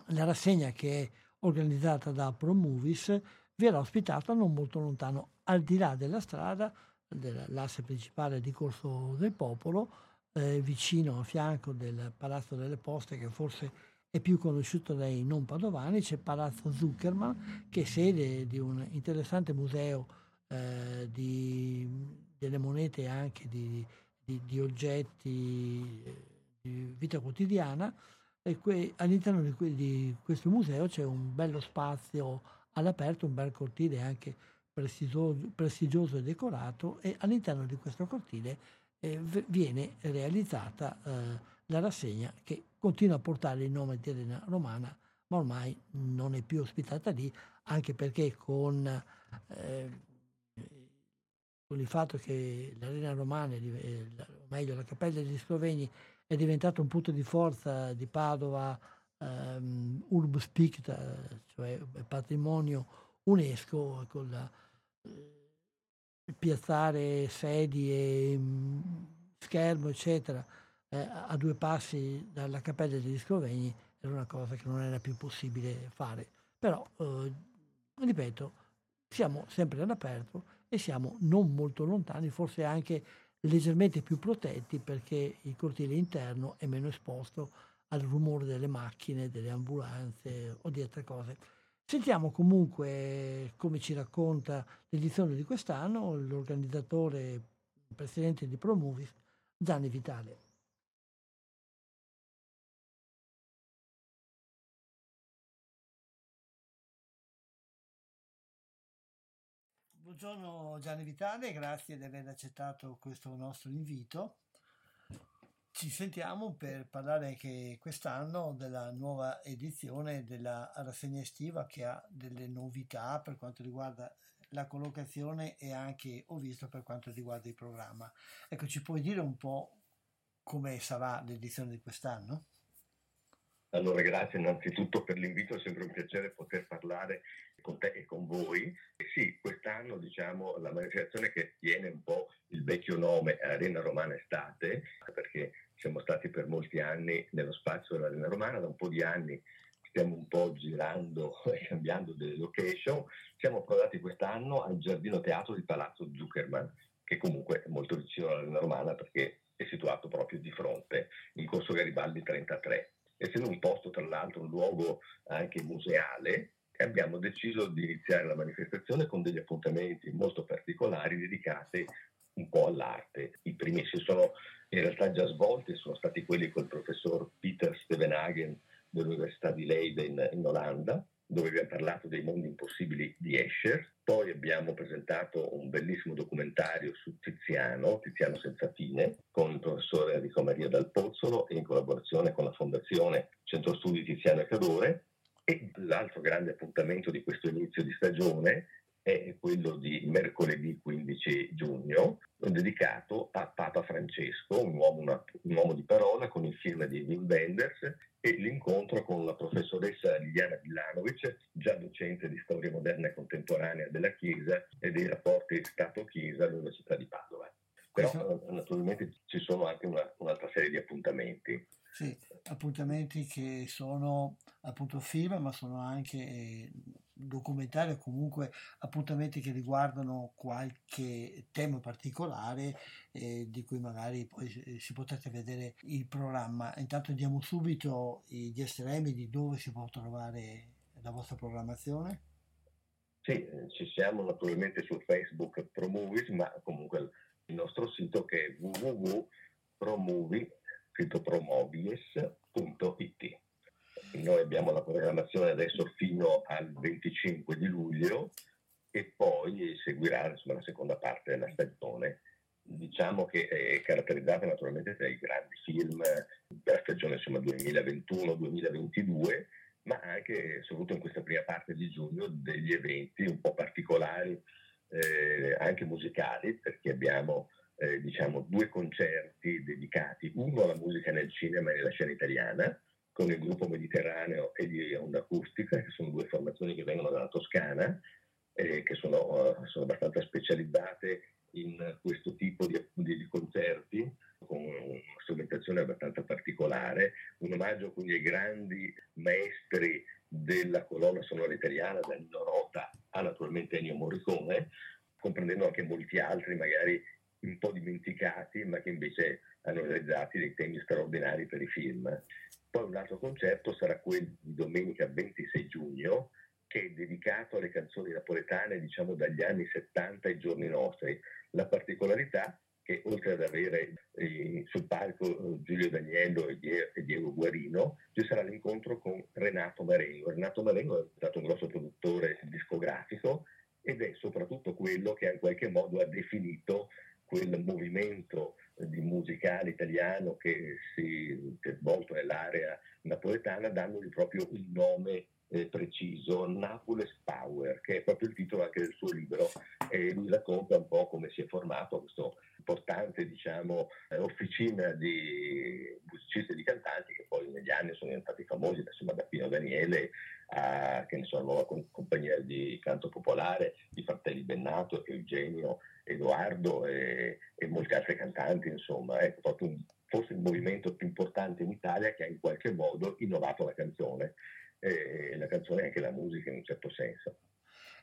la rassegna che è organizzata da ProMovies verrà ospitata non molto lontano, al di là della strada, dell'asse principale di Corso del Popolo, eh, vicino a fianco del Palazzo delle Poste, che forse è più conosciuto dai non padovani, c'è Palazzo Zuckerman, che è sede di un interessante museo eh, di, delle monete anche di, di, di oggetti eh, di vita quotidiana. E que, all'interno di, di, questo museo c'è un bello spazio all'aperto, un bel cortile anche prestigioso, prestigioso e decorato e all'interno di questo cortile eh, viene realizzata eh, la rassegna che continua a portare il nome di Arena Romana ma ormai non è più ospitata lì anche perché con eh, con il fatto che l'Arena Romana, eh, o meglio la Cappella degli Sloveni, è diventata un punto di forza di Padova, um, Urbus Picta, cioè patrimonio UNESCO, con la, eh, piazzare sedie, mm, schermo, eccetera, eh, a due passi dalla Cappella degli Sloveni era una cosa che non era più possibile fare. Però, eh, ripeto, siamo sempre all'aperto e siamo non molto lontani, forse anche leggermente più protetti perché il cortile interno è meno esposto al rumore delle macchine, delle ambulanze o di altre cose. Sentiamo comunque come ci racconta l'edizione di quest'anno l'organizzatore, presidente di Promovis, Gianni Vitale. Buongiorno Gianni Vitale, grazie di aver accettato questo nostro invito. Ci sentiamo per parlare anche quest'anno della nuova edizione della rassegna estiva che ha delle novità per quanto riguarda la collocazione e anche, ho visto, per quanto riguarda il programma. Ecco, ci puoi dire un po' come sarà l'edizione di quest'anno? Allora, grazie innanzitutto per l'invito, è sempre un piacere poter parlare con te e con voi. E sì, quest'anno diciamo la manifestazione che tiene un po' il vecchio nome Arena Romana Estate, perché siamo stati per molti anni nello spazio dell'Arena Romana, da un po' di anni stiamo un po' girando [laughs] e cambiando delle location. Siamo approdati quest'anno al Giardino Teatro di Palazzo Zuckerman, che comunque è molto vicino all'Arena Romana perché è situato proprio di fronte, in Corso Garibaldi 33 essendo un posto tra l'altro un luogo anche museale, abbiamo deciso di iniziare la manifestazione con degli appuntamenti molto particolari dedicati un po' all'arte. I primi si sono in realtà già svolti, sono stati quelli col professor Peter Stevenhagen dell'Università di Leiden in Olanda, dove abbiamo parlato dei mondi impossibili di Escher. Poi abbiamo presentato un bellissimo documentario su Tiziano, Tiziano senza fine, con il professore Enrico Maria Dal Pozzolo e in collaborazione con la Fondazione Centro Studi Tiziano e Cadore. E l'altro grande appuntamento di questo inizio di stagione è quello di mercoledì 15 giugno, dedicato a Papa Francesco, un uomo, una, un uomo di parola con il film di Wim Wenders e l'incontro con la professoressa Liliana Villanovic, già docente di storia moderna e contemporanea della Chiesa e dei rapporti Stato-Chiesa all'Università di Padova. Però Questo- naturalmente ci sono anche una- un'altra serie di appuntamenti. Sì, appuntamenti che sono appunto film, ma sono anche eh, documentari o comunque appuntamenti che riguardano qualche tema particolare eh, di cui magari poi si- potete vedere il programma. Intanto diamo subito gli estremi di dove si può trovare la vostra programmazione. Sì, ci siamo naturalmente su Facebook Promovies, ma comunque il nostro sito che è www.promovi, scritto promovies.it. Noi abbiamo la programmazione adesso fino al 25 di luglio e poi seguirà insomma, la seconda parte della stagione. Diciamo che è caratterizzata naturalmente dai grandi film della stagione insomma, 2021-2022 ma anche, soprattutto in questa prima parte di giugno, degli eventi un po' particolari, eh, anche musicali, perché abbiamo eh, diciamo, due concerti dedicati, uno alla musica nel cinema e nella scena italiana, con il gruppo Mediterraneo e di Onda Acustica, che sono due formazioni che vengono dalla Toscana, eh, che sono, eh, sono abbastanza specializzate in questo tipo di, di- di concerti, con una strumentazione abbastanza particolare, un omaggio quindi ai grandi maestri della colonna sonora italiana, da Nino Rota a naturalmente Ennio Morricone, comprendendo anche molti altri magari un po' dimenticati, ma che invece hanno realizzato dei temi straordinari per i film. Poi un altro concerto sarà quello di domenica 26 giugno, che è dedicato alle canzoni napoletane, diciamo dagli anni 70 ai giorni nostri. La particolarità che oltre ad avere eh, sul palco eh, Giulio Daniello e, Die- e Diego Guarino, ci sarà l'incontro con Renato Marengo. Renato Marengo è stato un grosso produttore discografico ed è soprattutto quello che in qualche modo ha definito quel movimento di musicale italiano che si è svolto nell'area napoletana, dandogli proprio un nome eh, preciso, Napoles Power, che è proprio il titolo anche del suo libro, e lui racconta un po' come si è formato questo importante diciamo, eh, officina di musicisti e di cantanti che poi negli anni sono diventati famosi, insomma da Pino Daniele a che ne so, la nuova com- compagnia di canto popolare, di Fratelli Bennato, Eugenio, Edoardo e, e molti altri cantanti, insomma, è proprio un- forse il movimento più importante in Italia che ha in qualche modo innovato la canzone, e la canzone e anche la musica in un certo senso.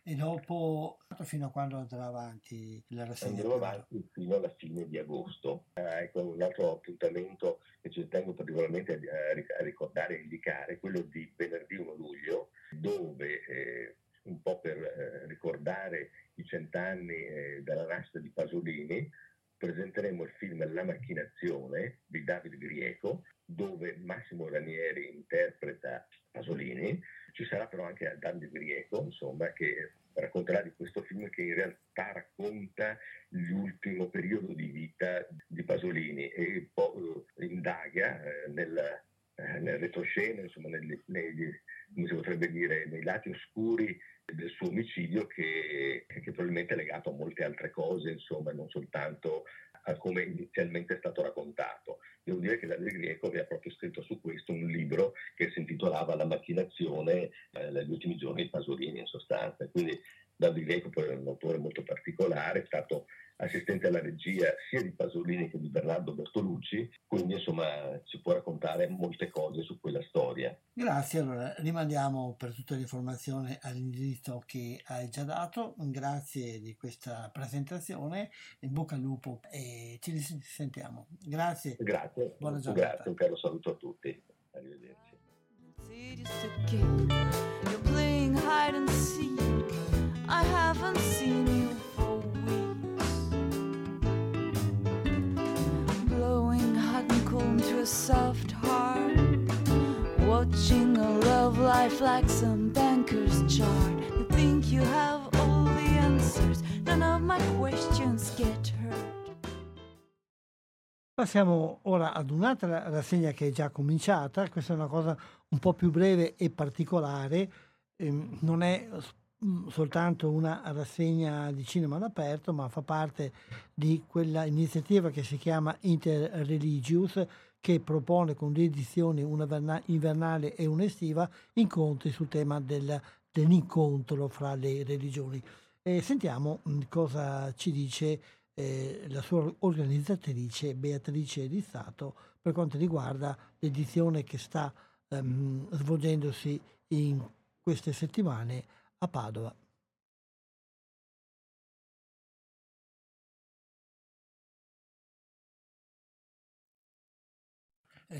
E dopo, fino a quando andrà avanti la rassegna? andremo avanti fino alla fine di agosto. Eh, ecco, un altro appuntamento che ci tengo particolarmente a, a ricordare e indicare quello di venerdì 1 luglio, dove eh, un po' per eh, ricordare i cent'anni eh, dalla nascita di Pasolini, presenteremo il film La macchinazione di Davide Grieco, dove Massimo Ranieri interpreta Pasolini. Ci sarà però anche Davide Grieco, insomma, che racconterà di questo film che in realtà racconta l'ultimo periodo di vita di Pasolini e un po' eh, indaga eh, nel, eh, nel retroscena, insomma, negli, negli, come si potrebbe dire, nei lati oscuri del suo omicidio che, che probabilmente è legato a molte altre cose, insomma, non soltanto a come inizialmente è stato raccontato. Devo dire che Davide Grieco aveva proprio scritto su questo un libro che si intitolava La macchinazione eh, ultimi giorni di Pasolini in sostanza. Quindi Davide Grieco poi è un autore molto particolare, è stato assistente alla regia sia di Pasolini che di Bernardo Bertolucci, quindi insomma ci può raccontare molte cose su quella storia. Grazie, allora rimandiamo per tutte le informazioni all'indirizzo che hai già dato, grazie di questa presentazione, in bocca al lupo e ci risentiamo. Grazie. Grazie, Buona giornata. grazie, un caro saluto a tutti, arrivederci. You're playing hide and seek. I haven't seen you a soft heart. Watching a love life like some banker's chart. You think you have all the answers. None of my questions get heard. Passiamo ora ad un'altra rassegna che è già cominciata, questa è una cosa un po' più breve e particolare, ehm, non è mh, soltanto una rassegna di cinema all'aperto, ma fa parte di quella iniziativa che si chiama Interreligious, che propone con due edizioni, una verna- invernale e una estiva, incontri sul tema del- dell'incontro fra le religioni. E sentiamo mh, cosa ci dice eh, la sua organizzatrice Beatrice Di Stato per quanto riguarda l'edizione che sta ehm, svolgendosi in queste settimane a Padova.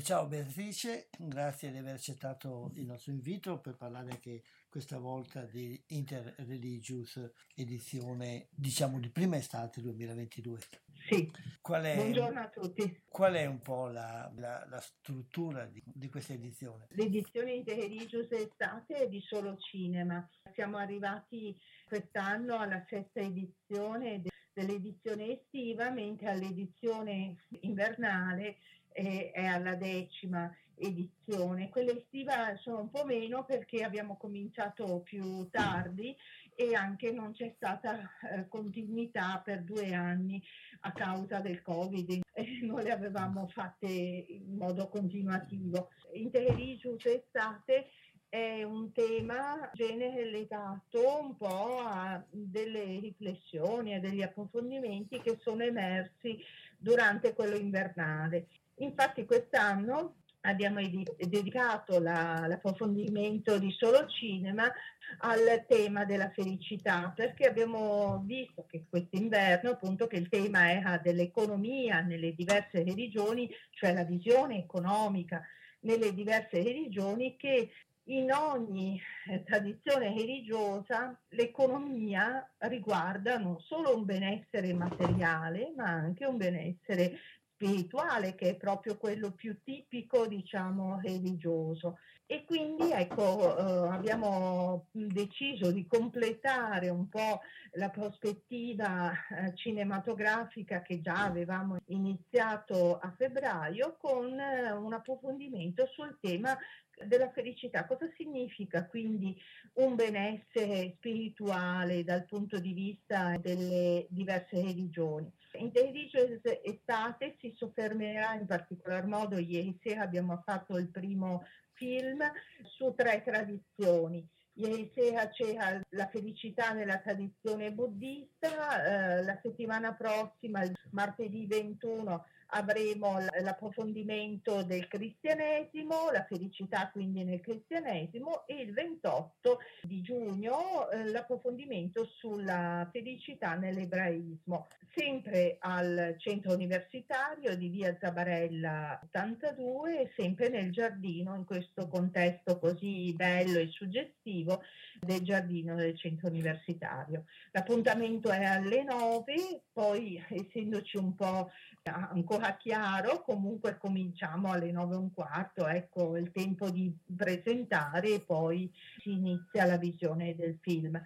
Ciao Beatrice, grazie di aver accettato il nostro invito per parlare anche questa volta di Interreligious edizione, diciamo, di prima estate 2022. Sì, Qual è, buongiorno a tutti. qual è un po' la, la- la struttura di, di questa edizione? L'edizione Interreligious estate è di solo cinema. Siamo arrivati quest'anno alla sesta edizione de- dell'edizione estiva, mentre all'edizione invernale eh, è alla decima edizione. Quella estiva sono un po' meno perché abbiamo cominciato più tardi e anche non c'è stata eh, continuità per due anni a causa del Covid [laughs] e non le avevamo fatte in modo continuativo. Interreligious estate è un tema genere legato un po' a delle riflessioni e degli approfondimenti che sono emersi durante quello invernale. Infatti quest'anno abbiamo edi- dedicato la- l'approfondimento di solo cinema al tema della felicità perché abbiamo visto che quest'inverno appunto che il tema era dell'economia nelle diverse religioni, cioè la visione economica nelle diverse religioni che in ogni eh, tradizione religiosa l'economia riguarda non solo un benessere materiale ma anche un benessere spirituale che è proprio quello più tipico diciamo religioso e quindi ecco eh, abbiamo deciso di completare un po' la prospettiva eh, cinematografica che già avevamo iniziato a febbraio con eh, un approfondimento sul tema della felicità. Cosa significa quindi un benessere spirituale dal punto di vista delle diverse religioni? Interreligious Estate si soffermerà in particolar modo, ieri sera abbiamo fatto il primo film su tre tradizioni. Ieri sera c'era la felicità nella tradizione buddista, eh, la settimana prossima, martedì 21, avremo l'approfondimento del cristianesimo, la felicità quindi nel cristianesimo e il 28 di giugno eh, l'approfondimento sulla felicità nell'ebraismo. Sempre al centro universitario di via Zabarella 82, sempre nel giardino, in questo contesto così bello e suggestivo del giardino del centro universitario. L'appuntamento è alle 9, poi essendoci un po' ancora chiaro, comunque cominciamo alle 9 e un quarto, ecco il tempo di presentare e poi si inizia la visione del film.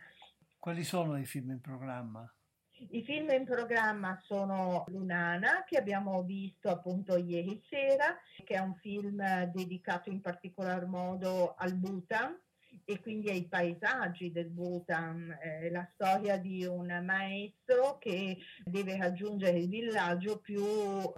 Quali sono i film in programma? I film in programma sono Lunana, che abbiamo visto appunto ieri sera, che è un film dedicato in particolar modo al Bhutan e quindi ai paesaggi del Bhutan. È la storia di un maestro che deve raggiungere il villaggio più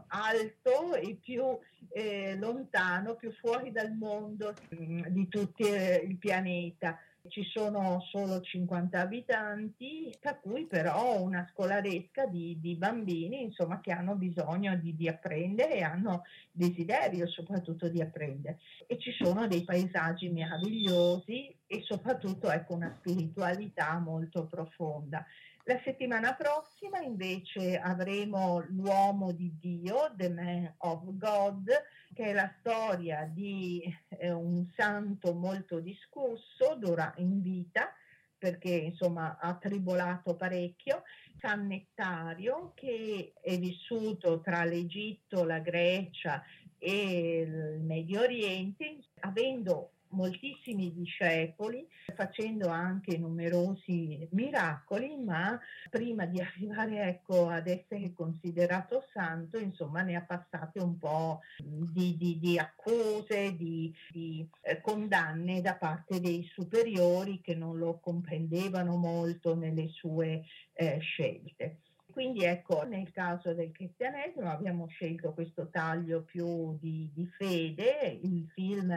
alto e più eh, lontano, più fuori dal mondo mm, di tutto eh, il pianeta ci sono solo 50 abitanti, tra cui però una scolaresca di, di bambini insomma, che hanno bisogno di, di apprendere e hanno desiderio soprattutto di apprendere. E ci sono dei paesaggi meravigliosi e soprattutto ecco, una spiritualità molto profonda. La settimana prossima invece avremo L'uomo di Dio, The Man of God, che è la storia di eh, un santo molto discusso dura, in vita, perché insomma ha tribolato parecchio, San Nettario, che è vissuto tra l'Egitto, la Grecia e il Medio Oriente, avendo moltissimi discepoli, facendo anche numerosi miracoli, ma prima di [laughs] arrivare ecco, ad essere considerato santo, insomma, ne ha passate un po' di, di, di accuse, di, di eh, condanne da parte dei superiori che non lo comprendevano molto nelle sue eh, scelte. Quindi ecco, nel caso del cristianesimo abbiamo scelto questo taglio più di, di fede, il film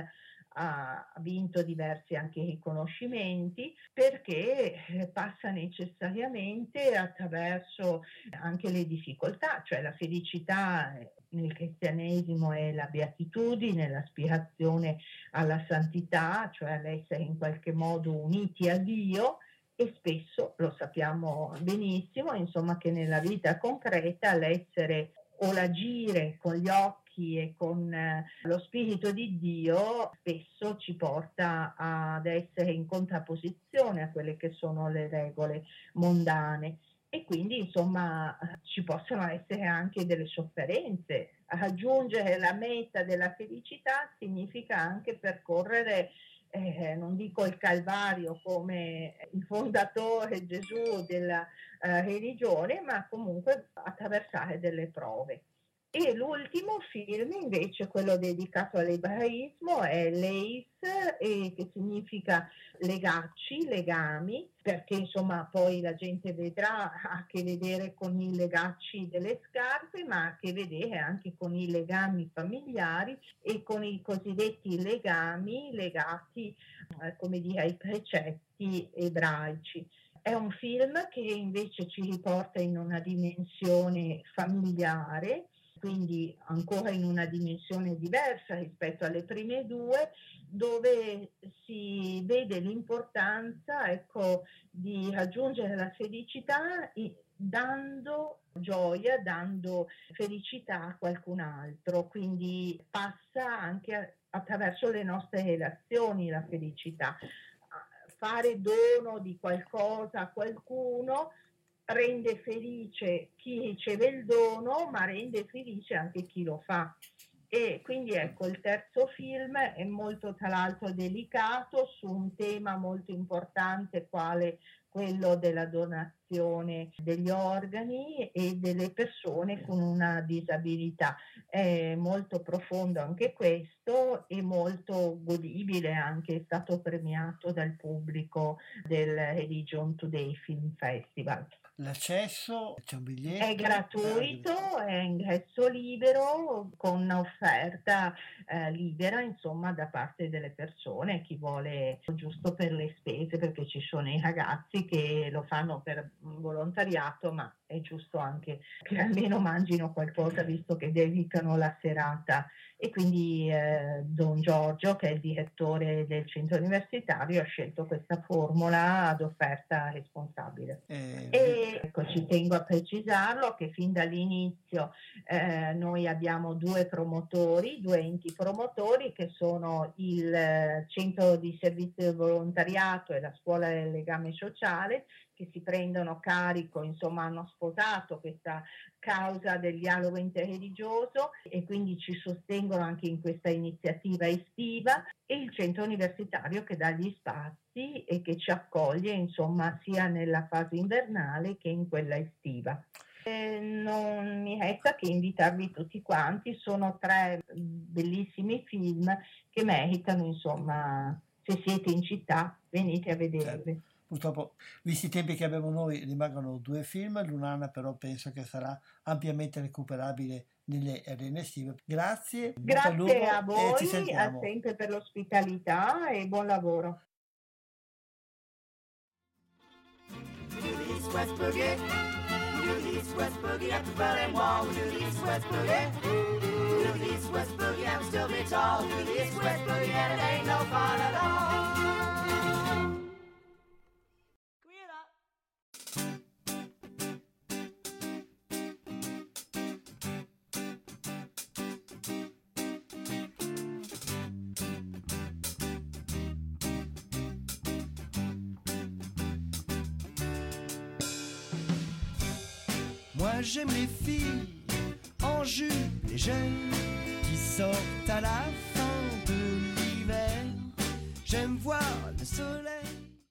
ha vinto diversi anche riconoscimenti perché eh, passa necessariamente attraverso anche le difficoltà, cioè la felicità eh, nel cristianesimo è la beatitudine, l'aspirazione alla santità, cioè all'essere in qualche modo uniti a Dio e spesso lo sappiamo benissimo, insomma che nella vita concreta l'essere o l'agire con gli occhi e con eh, lo spirito di Dio spesso ci porta ad essere in contrapposizione a quelle che sono le regole mondane e quindi insomma ci possono essere anche delle sofferenze. Raggiungere la meta della felicità significa anche percorrere eh, non dico il Calvario come il fondatore Gesù della eh, religione, ma comunque attraversare delle prove. E l'ultimo film invece, quello dedicato all'ebraismo, è Leis, che significa legacci, legami, perché insomma poi la gente vedrà, ha a che vedere con i legacci delle scarpe, ma ha a che vedere anche con i legami familiari e con i cosiddetti legami legati, eh, come dire, ai precetti ebraici. È un film che invece ci riporta in una dimensione familiare, quindi ancora in una dimensione diversa rispetto alle prime due, dove si vede l'importanza ecco, di raggiungere la felicità dando gioia, dando felicità a qualcun altro, quindi passa anche attraverso le nostre relazioni la felicità. Fare dono di qualcosa a qualcuno rende felice chi riceve il dono, ma rende felice anche chi lo fa. E quindi ecco, il terzo film è molto tra l'altro delicato su un tema molto importante quale quello della donazione degli organi e delle persone con una disabilità. È molto profondo anche questo e molto godibile, anche è stato premiato dal pubblico del Religion Today Film Festival. L'accesso c'è un biglietto? È gratuito, è ingresso libero con offerta eh, libera insomma da parte delle persone, chi vuole giusto per le spese perché ci sono i ragazzi che lo fanno per volontariato ma è giusto anche che almeno mangino qualcosa visto che dedicano la serata e quindi eh, Don Giorgio che è il direttore del centro universitario ha scelto questa formula ad offerta responsabile. Eh, E ecco, ci tengo a precisarlo che fin dall'inizio eh, noi abbiamo due promotori, due enti promotori che sono il eh, centro di servizio del volontariato e la scuola del legame sociale che si prendono carico, insomma hanno sposato questa causa del dialogo interreligioso e quindi ci sostengono anche in questa iniziativa estiva e il centro universitario che dà gli spazi e che ci accoglie insomma sia nella fase invernale che in quella estiva. Eh, non mi resta che invitarvi tutti quanti, sono tre bellissimi film che meritano insomma se siete in città venite a vederli. Purtroppo, visti i tempi che abbiamo noi, rimangono due film. Lunana, però, penso che sarà ampiamente recuperabile nelle arene estive. Grazie, Grazie a e ci voi, a sempre per l'ospitalità e buon lavoro. West Boogie Moi j'aime les filles en jupe et jeunes qui sortent à la fin de l'hiver J'aime voir le soleil.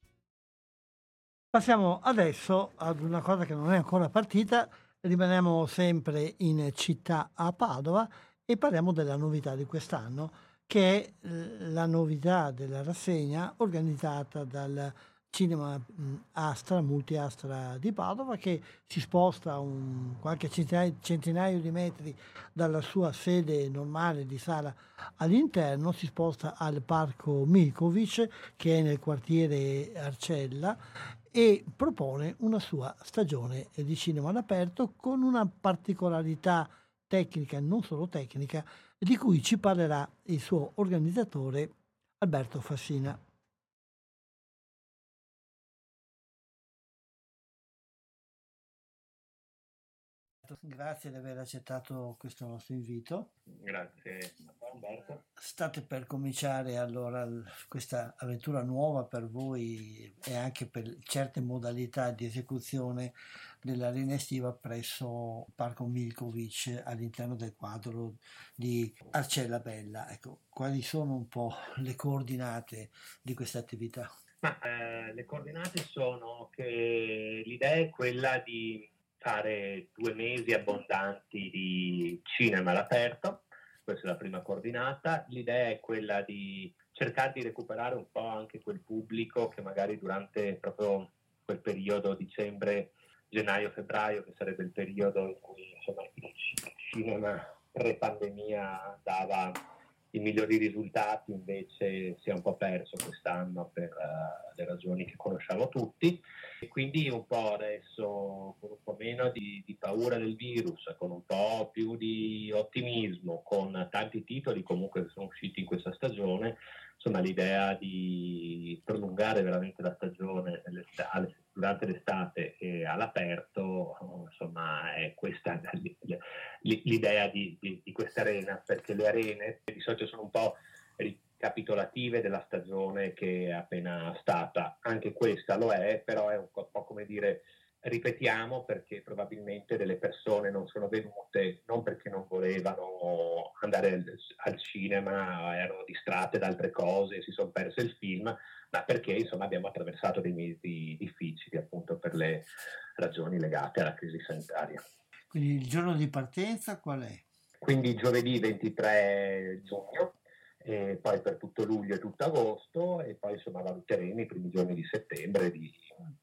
Passiamo adesso ad una cosa che non è ancora partita, rimaniamo sempre in città a Padova e parliamo della novità di quest'anno, che è eh, la novità della rassegna organizzata dal Cinema mh, Astra, Multiastra di Padova, che si sposta un qualche centinaio, di metri dalla sua sede normale di sala all'interno, si sposta al Parco Milkovic, che è nel quartiere Arcella, e propone una sua stagione di cinema all'aperto con una particolarità tecnica, non solo tecnica, di cui ci parlerà il suo organizzatore Alberto Fassina. Grazie di aver accettato questo nostro invito. Grazie Umberto. State per cominciare allora questa avventura nuova per voi e anche per certe modalità di esecuzione dell'arena estiva presso Parco Milkovic all'interno del quadro di Arcella Bella. Ecco, quali sono un po' le coordinate di questa attività? Ma eh, le coordinate sono che l'idea è quella di fare due mesi abbondanti di cinema all'aperto, questa è la prima coordinata. L'idea è quella di cercare di recuperare un po' anche quel pubblico che magari durante proprio quel periodo dicembre, gennaio, febbraio, che sarebbe il periodo in cui insomma, il cinema pre-pandemia dava i migliori risultati, invece si è un po' perso quest'anno per uh, le ragioni che conosciamo tutti. E quindi un po' adesso con un po' meno di, di, paura del virus, con un po' più di ottimismo, con tanti titoli comunque che sono usciti in questa stagione, insomma l'idea di prolungare veramente la stagione durante l'estate e all'aperto, insomma è questa l'idea di, di, di questa arena, perché le arene di solito sono un po' ricapitolative della stagione che è appena stata. Anche questa lo è, però è un po' come dire ripetiamo perché probabilmente delle persone non sono venute non perché non volevano andare al, cinema, erano distratte da altre cose, si sono perse il film, ma perché insomma abbiamo attraversato dei mesi difficili appunto per le ragioni legate alla crisi sanitaria. Quindi il giorno di partenza qual è? Quindi giovedì 23 giugno e poi per tutto luglio e tutto agosto e poi insomma valuteremo i primi giorni di settembre di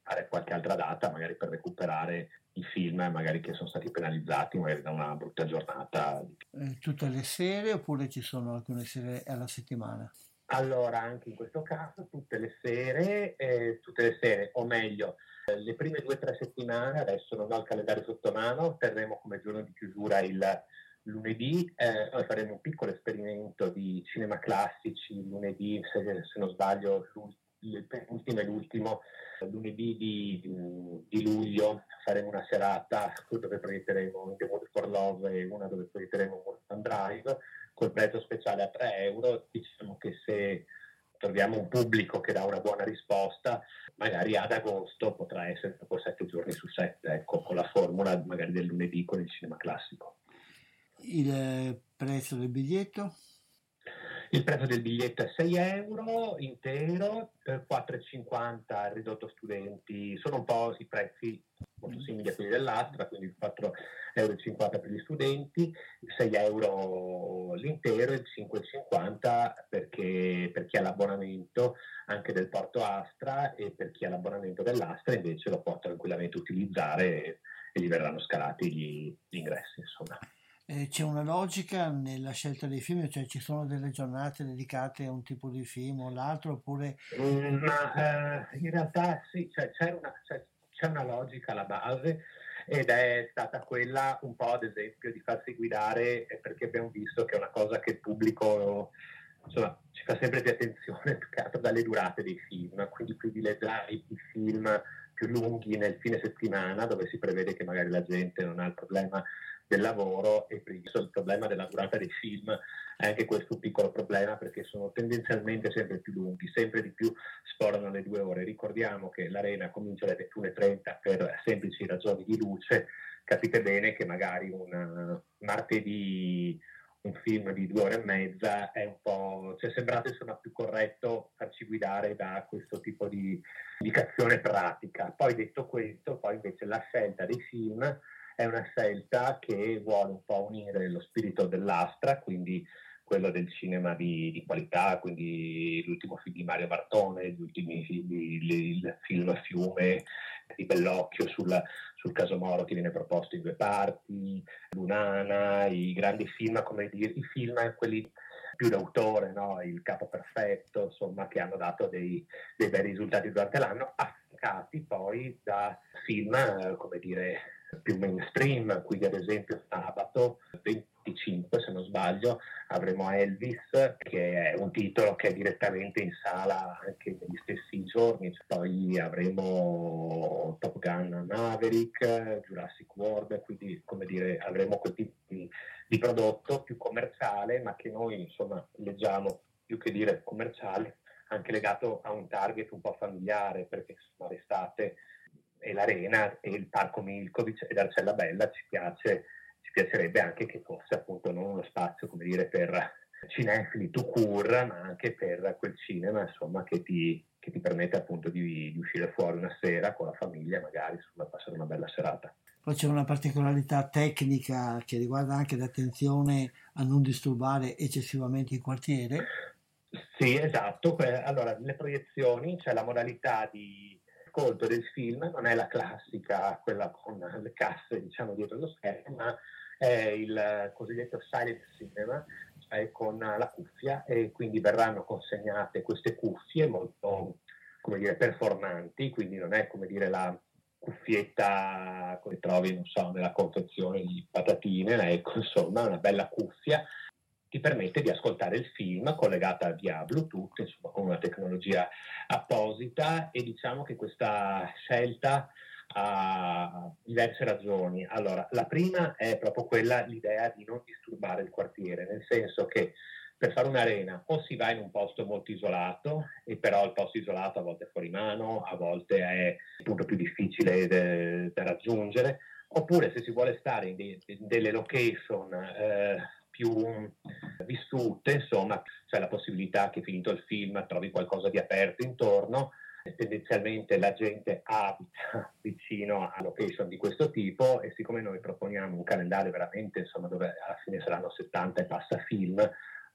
fare qualche altra data magari per recuperare i film magari che sono stati penalizzati magari da una brutta giornata. Eh, tutte le sere oppure ci sono alcune sere alla settimana? Allora anche in questo caso tutte le sere, eh, tutte le sere o meglio eh, le prime due o tre settimane, adesso non ho il calendario sotto mano, terremo come giorno di chiusura il lunedì eh, faremo un piccolo esperimento di cinema classici, lunedì se, se non sbaglio il penultimo e l'ultimo, lunedì di, di, luglio faremo una serata dove proietteremo The Mood for Love e una dove proietteremo Mulholland Drive col prezzo speciale a 3 euro. Diciamo che se troviamo un pubblico che dà una buona risposta, magari ad agosto potrà essere dopo 7 giorni su 7, ecco, con la formula magari del lunedì con il cinema classico. Il prezzo del biglietto? Il prezzo del biglietto è 6 euro intero, 4,50 ridotto studenti, sono un po' i prezzi molto simili a quelli dell'Astra, quindi 4,50 euro per gli studenti, 6 euro l'intero e 5,50 perché per chi ha l'abbonamento anche del Porto Astra e per chi ha l'abbonamento dell'Astra invece lo può tranquillamente utilizzare e, e gli verranno scalati gli, gli ingressi. Insomma. Eh, c'è una logica nella scelta dei film, cioè ci sono delle giornate dedicate a un tipo di film o l'altro oppure... Mm, ma eh, in realtà sì, cioè, c'è, una, c'è, c'è, una, logica alla base ed è stata quella un po' ad esempio di farsi guidare perché abbiamo visto che è una cosa che il pubblico insomma, ci fa sempre più attenzione [laughs] più che altro dalle durate dei film, quindi privilegiare i film più lunghi nel fine settimana dove si prevede che magari la gente non ha il problema del lavoro e il problema della durata dei film è anche questo un piccolo problema perché sono tendenzialmente sempre più lunghi, sempre di più sforano le due ore. Ricordiamo che l'arena comincia alle 21.30 per semplici ragioni di luce, capite bene che magari un martedì un film di due ore e mezza è un po', ci è sembrato più corretto farci guidare da questo tipo di indicazione pratica. Poi detto questo, poi invece la scelta dei film è una scelta che vuole un po' unire lo spirito dell'Astra, quindi quello del cinema di, di qualità, quindi l'ultimo film di Mario Bartone, gli ultimi film, il film Fiume di Bellocchio sul, sul caso Moro che viene proposto in due parti, Lunana, i grandi film, come dire, i film quelli più d'autore, no? il capo perfetto, insomma, che hanno dato dei, dei bei risultati durante l'anno, affiancati poi da film, eh, come dire, più mainstream, quindi ad esempio sabato 25 se non sbaglio avremo Elvis che è un titolo che è direttamente in sala anche negli stessi giorni, poi avremo Top Gun Maverick, Jurassic World, quindi come dire avremo quel tipo di, di prodotto più commerciale ma che noi insomma leggiamo più che dire commerciale anche legato a un target un po' familiare perché insomma l'estate e l'arena e il parco Milkovic ed Arcella Bella ci piace, ci piacerebbe anche che fosse appunto non uno spazio come dire per cinefili to cure ma anche per quel cinema insomma che ti, che ti permette appunto di, di, uscire fuori una sera con la famiglia magari insomma passare una bella serata. Poi c'è una particolarità tecnica che riguarda anche l'attenzione a non disturbare eccessivamente il quartiere. Sì, esatto. Allora, le proiezioni, c'è la modalità di ascolto del film non è la classica, quella con le casse diciamo dietro lo schermo, ma è il cosiddetto silent cinema, cioè con la cuffia e quindi verranno consegnate queste cuffie molto come dire, performanti, quindi non è come dire la cuffietta che trovi non so, nella confezione di patatine, ecco insomma una bella cuffia ti permette di ascoltare il film collegata via Bluetooth, insomma con una tecnologia apposita e diciamo che questa scelta ha diverse ragioni. Allora, la prima è proprio quella, l'idea di non disturbare il quartiere, nel senso che per fare un'arena o si va in un posto molto isolato e però il posto isolato a volte è fuori mano, a volte è il punto più difficile da raggiungere, oppure se si vuole stare in, de, in delle location eh, più vissute, insomma, c'è la possibilità che finito il film trovi qualcosa di aperto intorno. Tendenzialmente la gente abita [laughs] vicino a location di questo tipo e siccome noi proponiamo un calendario veramente, insomma, dove alla fine saranno 70 e passa film,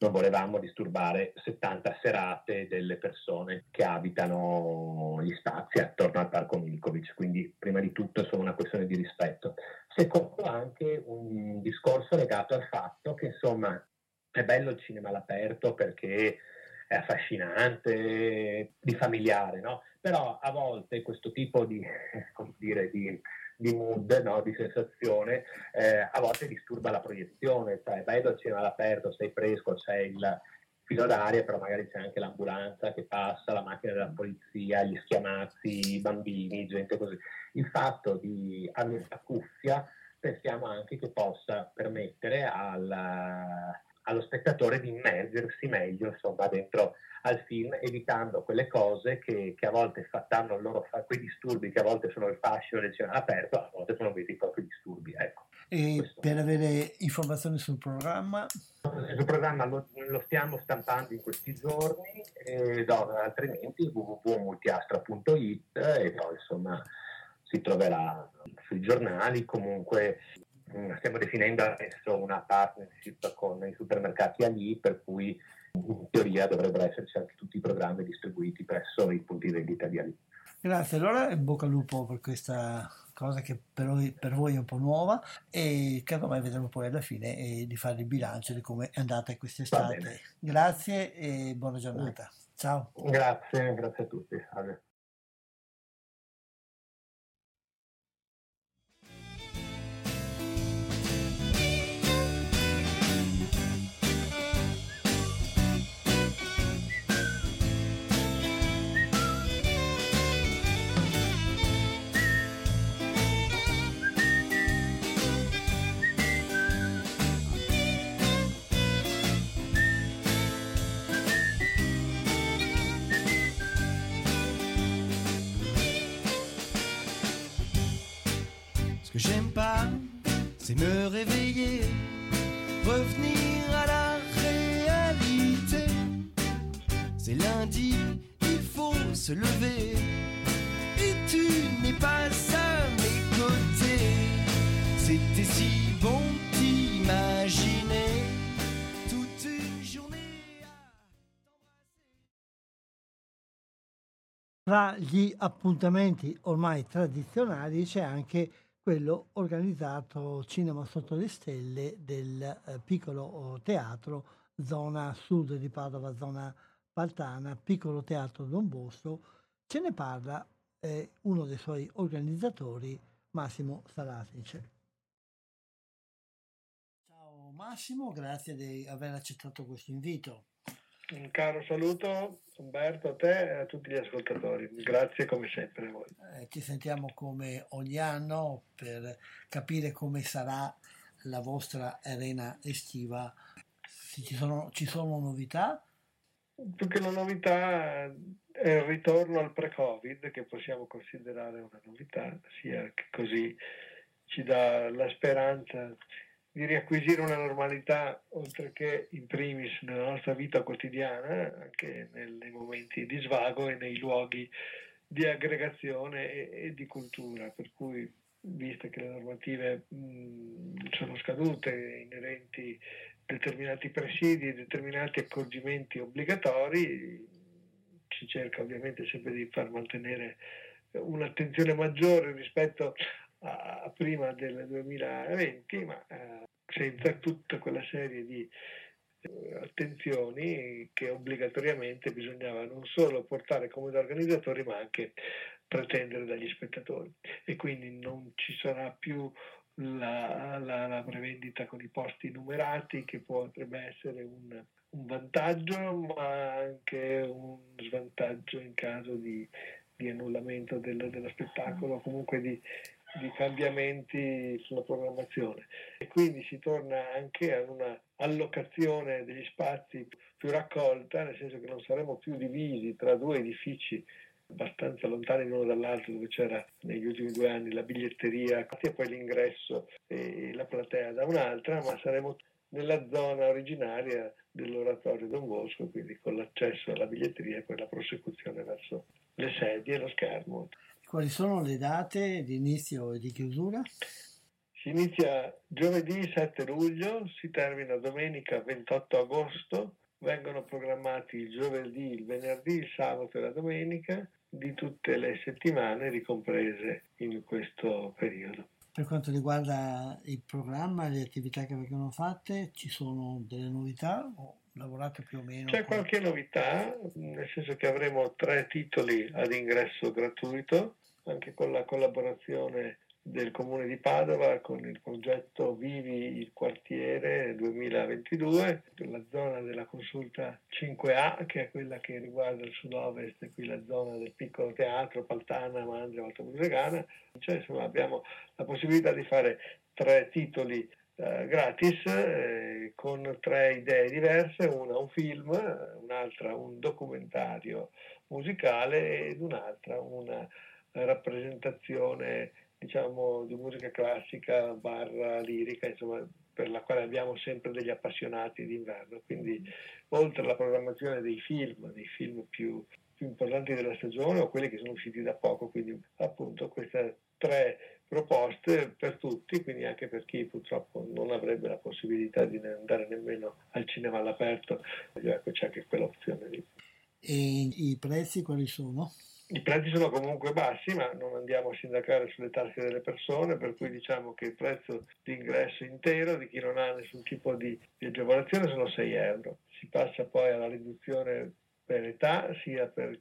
non volevamo disturbare 70 serate delle persone che abitano gli spazi attorno al parco Milkovic, quindi prima di tutto è solo una questione di rispetto. Secondo anche un discorso legato al fatto che insomma è bello il cinema all'aperto perché è affascinante, di familiare, no? Però a volte questo tipo di, [laughs] dire, di di mood, no? di sensazione, eh, a volte disturba la proiezione, cioè vai dal cinema all'aperto, sei fresco, c'è il filo d'aria, però magari c'è anche l'ambulanza che passa, la macchina della polizia, gli schiamazzi, i bambini, gente così. Il fatto di avere la cuffia pensiamo anche che possa permettere al, allo spettatore di immergersi meglio insomma, dentro al film, evitando quelle cose che, che a volte fa, danno loro, quei disturbi che a volte sono il fascino del cinema aperto, a volte sono veri e propri disturbi. Ecco. E Questo. per avere informazioni sul programma? Il programma lo, lo stiamo stampando in questi giorni, e, no, altrimenti www.multiastra.it e poi insomma si troverà sui giornali, comunque stiamo definendo adesso una partnership con i supermercati Ali per cui in teoria dovrebbero esserci anche tutti i programmi distribuiti presso i punti vendita di Ali. Grazie, allora in bocca al lupo per questa cosa che per, voi, per voi è un po' nuova e credo mai vedremo poi alla fine eh, di fare il bilancio di come è andata quest'estate. Grazie e buona giornata. Ciao. Grazie, grazie a tutti. Salve. c'est me réveiller, revenir à la réalité. C'est lundi, il faut se lever, et tu n'es pas à mes côtés. C'était si bon d'imaginer. Tra gli appuntamenti ormai tradizionali c'è anche quello organizzato Cinema sotto le stelle del eh, piccolo teatro zona sud di Padova, zona Paltana, piccolo teatro Don Bosco. Ce ne parla eh, uno dei suoi organizzatori, Massimo Salatice. Ciao Massimo, grazie di aver accettato questo invito. Un caro saluto Umberto a te e a tutti gli ascoltatori. Grazie come sempre a voi. Eh, ci sentiamo come ogni anno per capire come sarà la vostra arena estiva. Se ci sono, ci sono novità? Più che la novità è il ritorno al pre-Covid, che possiamo considerare una novità, sia che così ci dà la speranza di riacquisire una normalità, oltre che in primis nella nostra vita quotidiana, anche nei momenti di svago e nei luoghi di aggregazione e, e di cultura. Per cui, visto che le normative mh, sono scadute inerenti a determinati presidi, determinati accorgimenti obbligatori, si cerca ovviamente sempre di far mantenere un'attenzione maggiore rispetto a, prima del 2020, ma eh, senza tutta quella serie di eh, attenzioni che obbligatoriamente bisognava non solo portare come organizzatori, ma anche pretendere dagli spettatori. E quindi non ci sarà più la, la- la prevendita con i posti numerati, che potrebbe essere un, un vantaggio, ma anche un svantaggio in caso di, di annullamento del- dello spettacolo, comunque di, di cambiamenti sulla programmazione. E quindi si torna anche a una allocazione degli spazi più raccolta, nel senso che non saremo più divisi tra due edifici abbastanza lontani l'uno dall'altro dove c'era negli ultimi due anni la biglietteria e poi l'ingresso e la platea da un'altra, ma saremo nella zona originaria dell'oratorio Don Bosco, quindi con l'accesso alla biglietteria e poi la prosecuzione verso le sedie e lo schermo. Quali sono le date di inizio e di chiusura? Si inizia giovedì 7 luglio, si termina domenica 28 agosto, vengono programmati il giovedì, il venerdì, il sabato e la domenica di tutte le settimane ricomprese in questo periodo. Per quanto riguarda il programma e le attività che vengono fatte, ci sono delle novità o lavorate più o meno? C'è qualche novità, nel senso che avremo tre titoli ad ingresso gratuito, anche con la collaborazione del Comune di Padova con il progetto Vivi il quartiere 2022, la zona della consulta 5A, che è quella che riguarda il sud-ovest, qui la zona del piccolo teatro, Paltana, Mandria, Alta Musegana. Cioè, insomma, abbiamo la possibilità di fare tre titoli eh, gratis eh, con tre idee diverse, una un film, un'altra un documentario musicale ed un'altra una rappresentazione diciamo di musica classica barra lirica insomma per la quale abbiamo sempre degli appassionati d'inverno quindi oltre alla programmazione dei film dei film più, più importanti della stagione o quelli che sono usciti da poco quindi appunto queste tre proposte per tutti quindi anche per chi purtroppo non avrebbe la possibilità di andare nemmeno al cinema all'aperto ecco c'è anche quell'opzione lì E i prezzi quali sono? I prezzi sono comunque bassi, ma non andiamo a sindacare sulle tasche delle persone, per cui diciamo che il prezzo di ingresso intero di chi non ha nessun tipo di, di agevolazione sono 6 euro. Si passa poi alla riduzione per età, sia per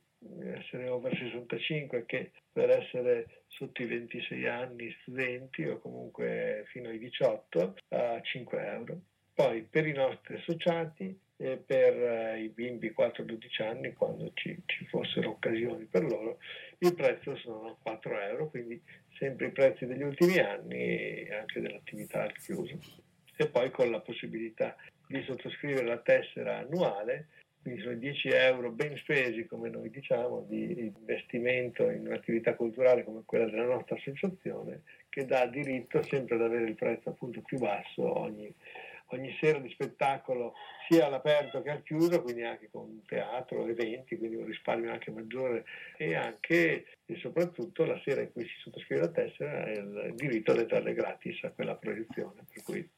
essere over 65 che per essere sotto i 26 anni studenti o comunque fino ai 18 a 5 euro. Poi per i nostri associati e per eh, i bimbi 4-12 anni, quando ci, ci fossero occasioni per loro, il prezzo sono 4 euro, quindi sempre i prezzi degli ultimi anni e anche dell'attività al chiuso. E poi con la possibilità di sottoscrivere la tessera annuale, quindi sono 10 euro ben spesi, come noi diciamo, di investimento in un'attività culturale come quella della nostra associazione, che dà diritto sempre ad avere il prezzo appunto più basso ogni, ogni sera di spettacolo sia all'aperto che al chiuso, quindi anche con teatro, eventi, quindi un risparmio anche maggiore e anche e soprattutto la sera in cui si sottoscrive la tessera è il diritto ad entrare gratis a quella proiezione, per cui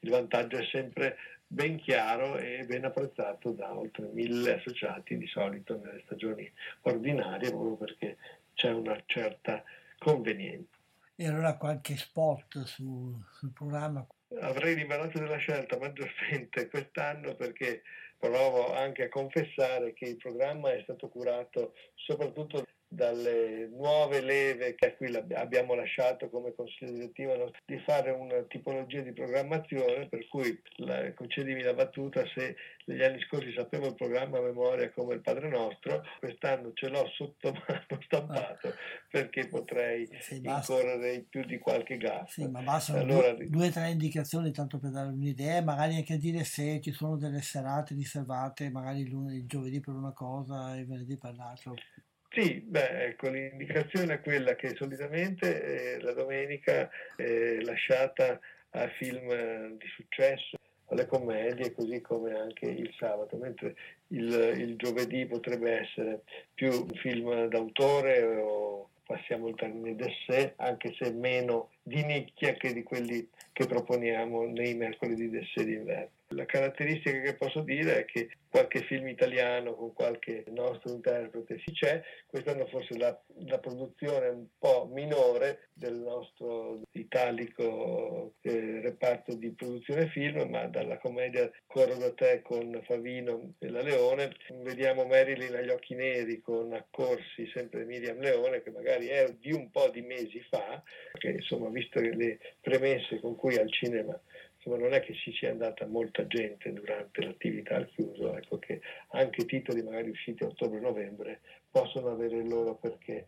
il vantaggio è sempre ben chiaro e ben apprezzato da oltre mille associati di solito nelle stagioni ordinarie proprio perché c'è una certa convenienza. E allora qualche spot su, sul programma? Avrei l'imbarazzo della scelta maggiormente quest'anno perché provo anche a confessare che il programma è stato curato soprattutto dalle nuove leve che a cui abbiamo lasciato come consiglio direttivo di fare una tipologia di programmazione per cui la, concedimi la battuta se negli anni scorsi sapevo il programma a memoria come il Padre Nostro quest'anno ce l'ho sotto [laughs] mano stampato perché potrei sì, incorrere in più di qualche gaff sì, ma bastano allora, due o tre indicazioni tanto per dare un'idea magari anche dire se ci sono delle serate riservate magari il, lunedì, il giovedì per una cosa e il venerdì per l'altro sì, beh, ecco, l'indicazione è quella che solitamente eh, la domenica è lasciata a film eh, di successo, alle commedie, così come anche il sabato, mentre il, il giovedì potrebbe essere più un film d'autore o passiamo il termine d'essè, anche se meno di nicchia che di quelli che proponiamo nei mercoledì d'essè d'inverno. La caratteristica che posso dire è che qualche film italiano con qualche nostro interprete si c'è, quest'anno forse la, la produzione un po' minore del nostro italico eh, reparto di produzione film, ma dalla commedia Corro da te con Favino e la Leone, vediamo Marilyn agli occhi neri con accorsi sempre Miriam Leone che magari è di un po' di mesi fa, che insomma visto le premesse con cui al cinema insomma non è che ci sia andata molta gente durante l'attività al chiuso, ecco che anche titoli magari usciti a ottobre-novembre possono avere il loro perché.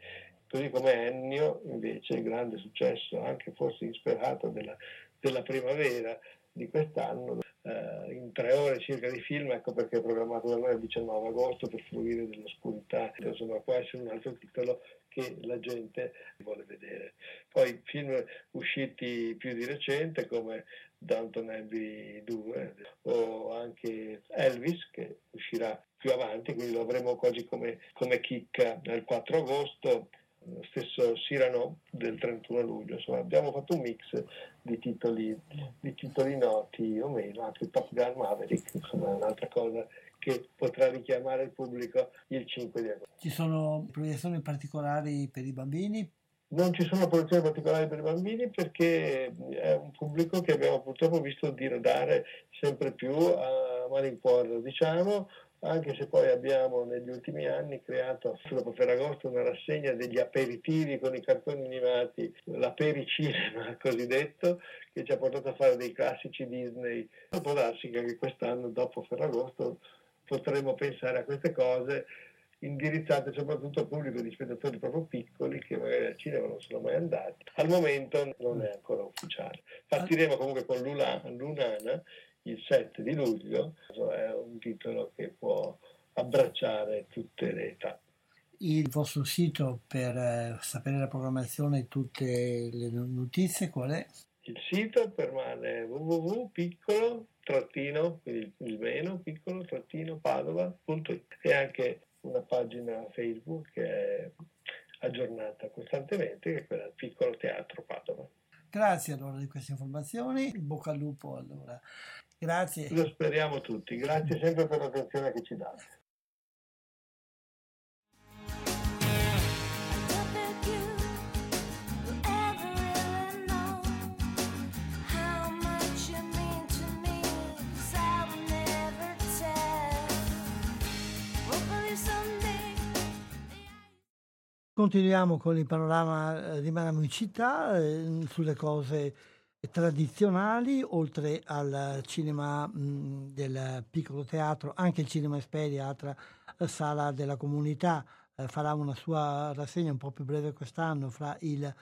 Così come Ennio, invece, il grande successo, anche forse insperato della, della primavera di quest'anno, eh, in tre ore circa di film, ecco perché è programmato da noi il 19 agosto per fruire dell'oscurità, insomma può essere un altro titolo che la gente vuole vedere. Poi film usciti più di recente come Downton Abbey 2 o anche Elvis che uscirà più avanti, quindi lo avremo quasi come, come chicca il 4 agosto, lo stesso Cyrano del 31 luglio, insomma abbiamo fatto un mix di titoli, di titoli noti o meno, anche Top Gun Maverick, insomma è un'altra cosa che potrà richiamare il pubblico il 5 di agosto. Ci sono proiezioni particolari per i bambini? Non ci sono produzioni particolari per i bambini perché è un pubblico che abbiamo purtroppo visto diradare sempre più a malincuore, diciamo, anche se poi abbiamo negli ultimi anni creato dopo Ferragosto una rassegna degli aperitivi con i cartoni animati, l'apericinema [laughs] cosiddetto, che ci ha portato a fare dei classici Disney. Può darsi che anche quest'anno, dopo Ferragosto, potremo pensare a queste cose indirizzate soprattutto al pubblico di spettatori proprio piccoli che magari al cinema non sono mai andati. Al momento non è ancora ufficiale. Partiremo comunque con Lunana il 7 di luglio, è un titolo che può abbracciare tutte le età. Il vostro sito per eh, sapere la programmazione e tutte le notizie qual è? Il sito permane www.piccolo trattino, quindi il meno piccolo trattino padova.it e anche una pagina Facebook che è aggiornata costantemente, che è quella Piccolo Teatro Padova. Grazie allora di queste informazioni, bocca al lupo allora. Grazie. Lo speriamo tutti, grazie sempre per l'attenzione che ci date. Continuiamo con il panorama, eh, rimaniamo in città, eh, sulle cose tradizionali, oltre al cinema mh, del piccolo teatro, anche il Cinema Esperia, altra eh, sala della comunità, eh, farà una sua rassegna un po' più breve quest'anno, fra il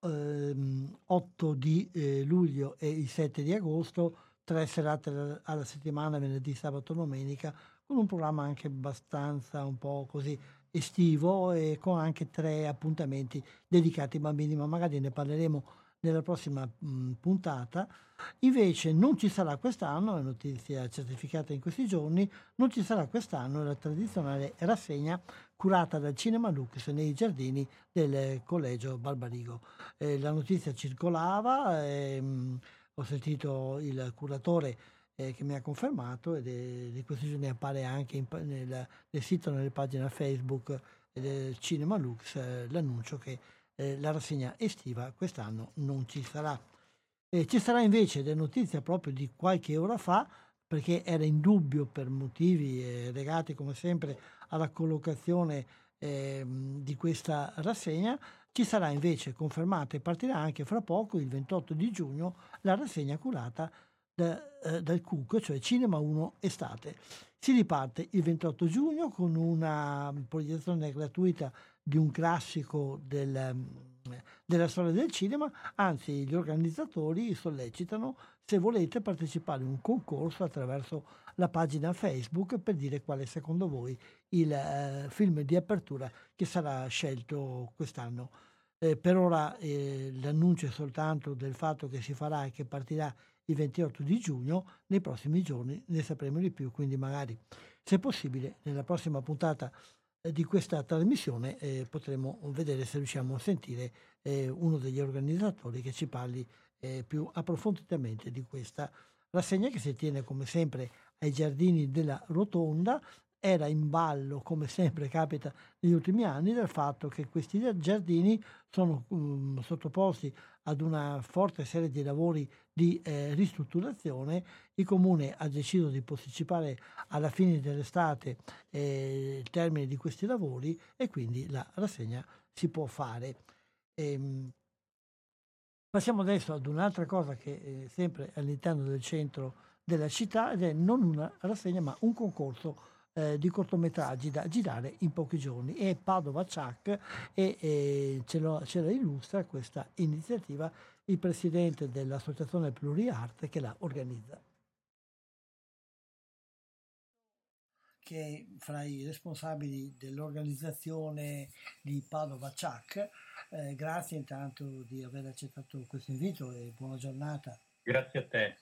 8 ehm, di eh, luglio e il 7 di agosto, tre serate alla settimana, venerdì, sabato, domenica, con un programma anche abbastanza un po' così estivo e con anche tre appuntamenti dedicati ai bambini, ma magari ne parleremo nella prossima mh, puntata. Invece non ci sarà quest'anno, è notizia certificata in questi giorni, non ci sarà quest'anno la tradizionale rassegna curata dal Cinema Lux nei giardini del Collegio Barbarigo. Eh, la notizia circolava, ehm, ho sentito il curatore eh, che mi ha confermato ed è, di questi giorni appare anche in, nel, nel, sito, nelle pagine Facebook del Cinema Lux, eh, l'annuncio che eh, la rassegna estiva quest'anno non ci sarà. ci sarà invece la notizia proprio di qualche ora fa, perché era in dubbio per motivi eh, legati come sempre alla collocazione ehm, di questa rassegna, ci sarà invece confermata e partirà anche fra poco, il 28 di giugno, la rassegna curata da, eh, dal CUC, cioè Cinema 1 Estate. Si riparte il 28 giugno con una proiezione gratuita di un classico del, della storia del cinema, anzi gli organizzatori sollecitano se volete partecipare a un concorso attraverso la pagina Facebook per dire quale secondo voi il eh, film di apertura che sarà scelto quest'anno. Eh, per ora eh, l'annuncio è soltanto del fatto che si farà e che partirà il 28 di giugno, nei prossimi giorni ne sapremo di più, quindi magari se possibile nella prossima puntata eh, di questa trasmissione eh, potremo vedere se riusciamo a sentire eh, uno degli organizzatori che ci parli eh, più approfonditamente di questa rassegna che si tiene come sempre ai giardini della Rotonda era in ballo, come sempre capita negli ultimi anni, del fatto che questi giardini sono um, sottoposti ad una forte serie di lavori di eh, ristrutturazione. Il comune ha deciso di posticipare alla fine dell'estate eh, il termine di questi lavori e quindi la rassegna si può fare. Ehm, passiamo adesso ad un'altra cosa che è sempre all'interno del centro della città ed è non una rassegna ma un concorso eh, di cortometraggi da girare in pochi giorni e Padova Ciac e, e ce, lo, ce la illustra questa iniziativa il presidente dell'associazione Pluriarte che la organizza. che è fra i responsabili dell'organizzazione di Padova Ciac. Eh, grazie intanto di aver accettato questo invito e buona giornata. Grazie a te.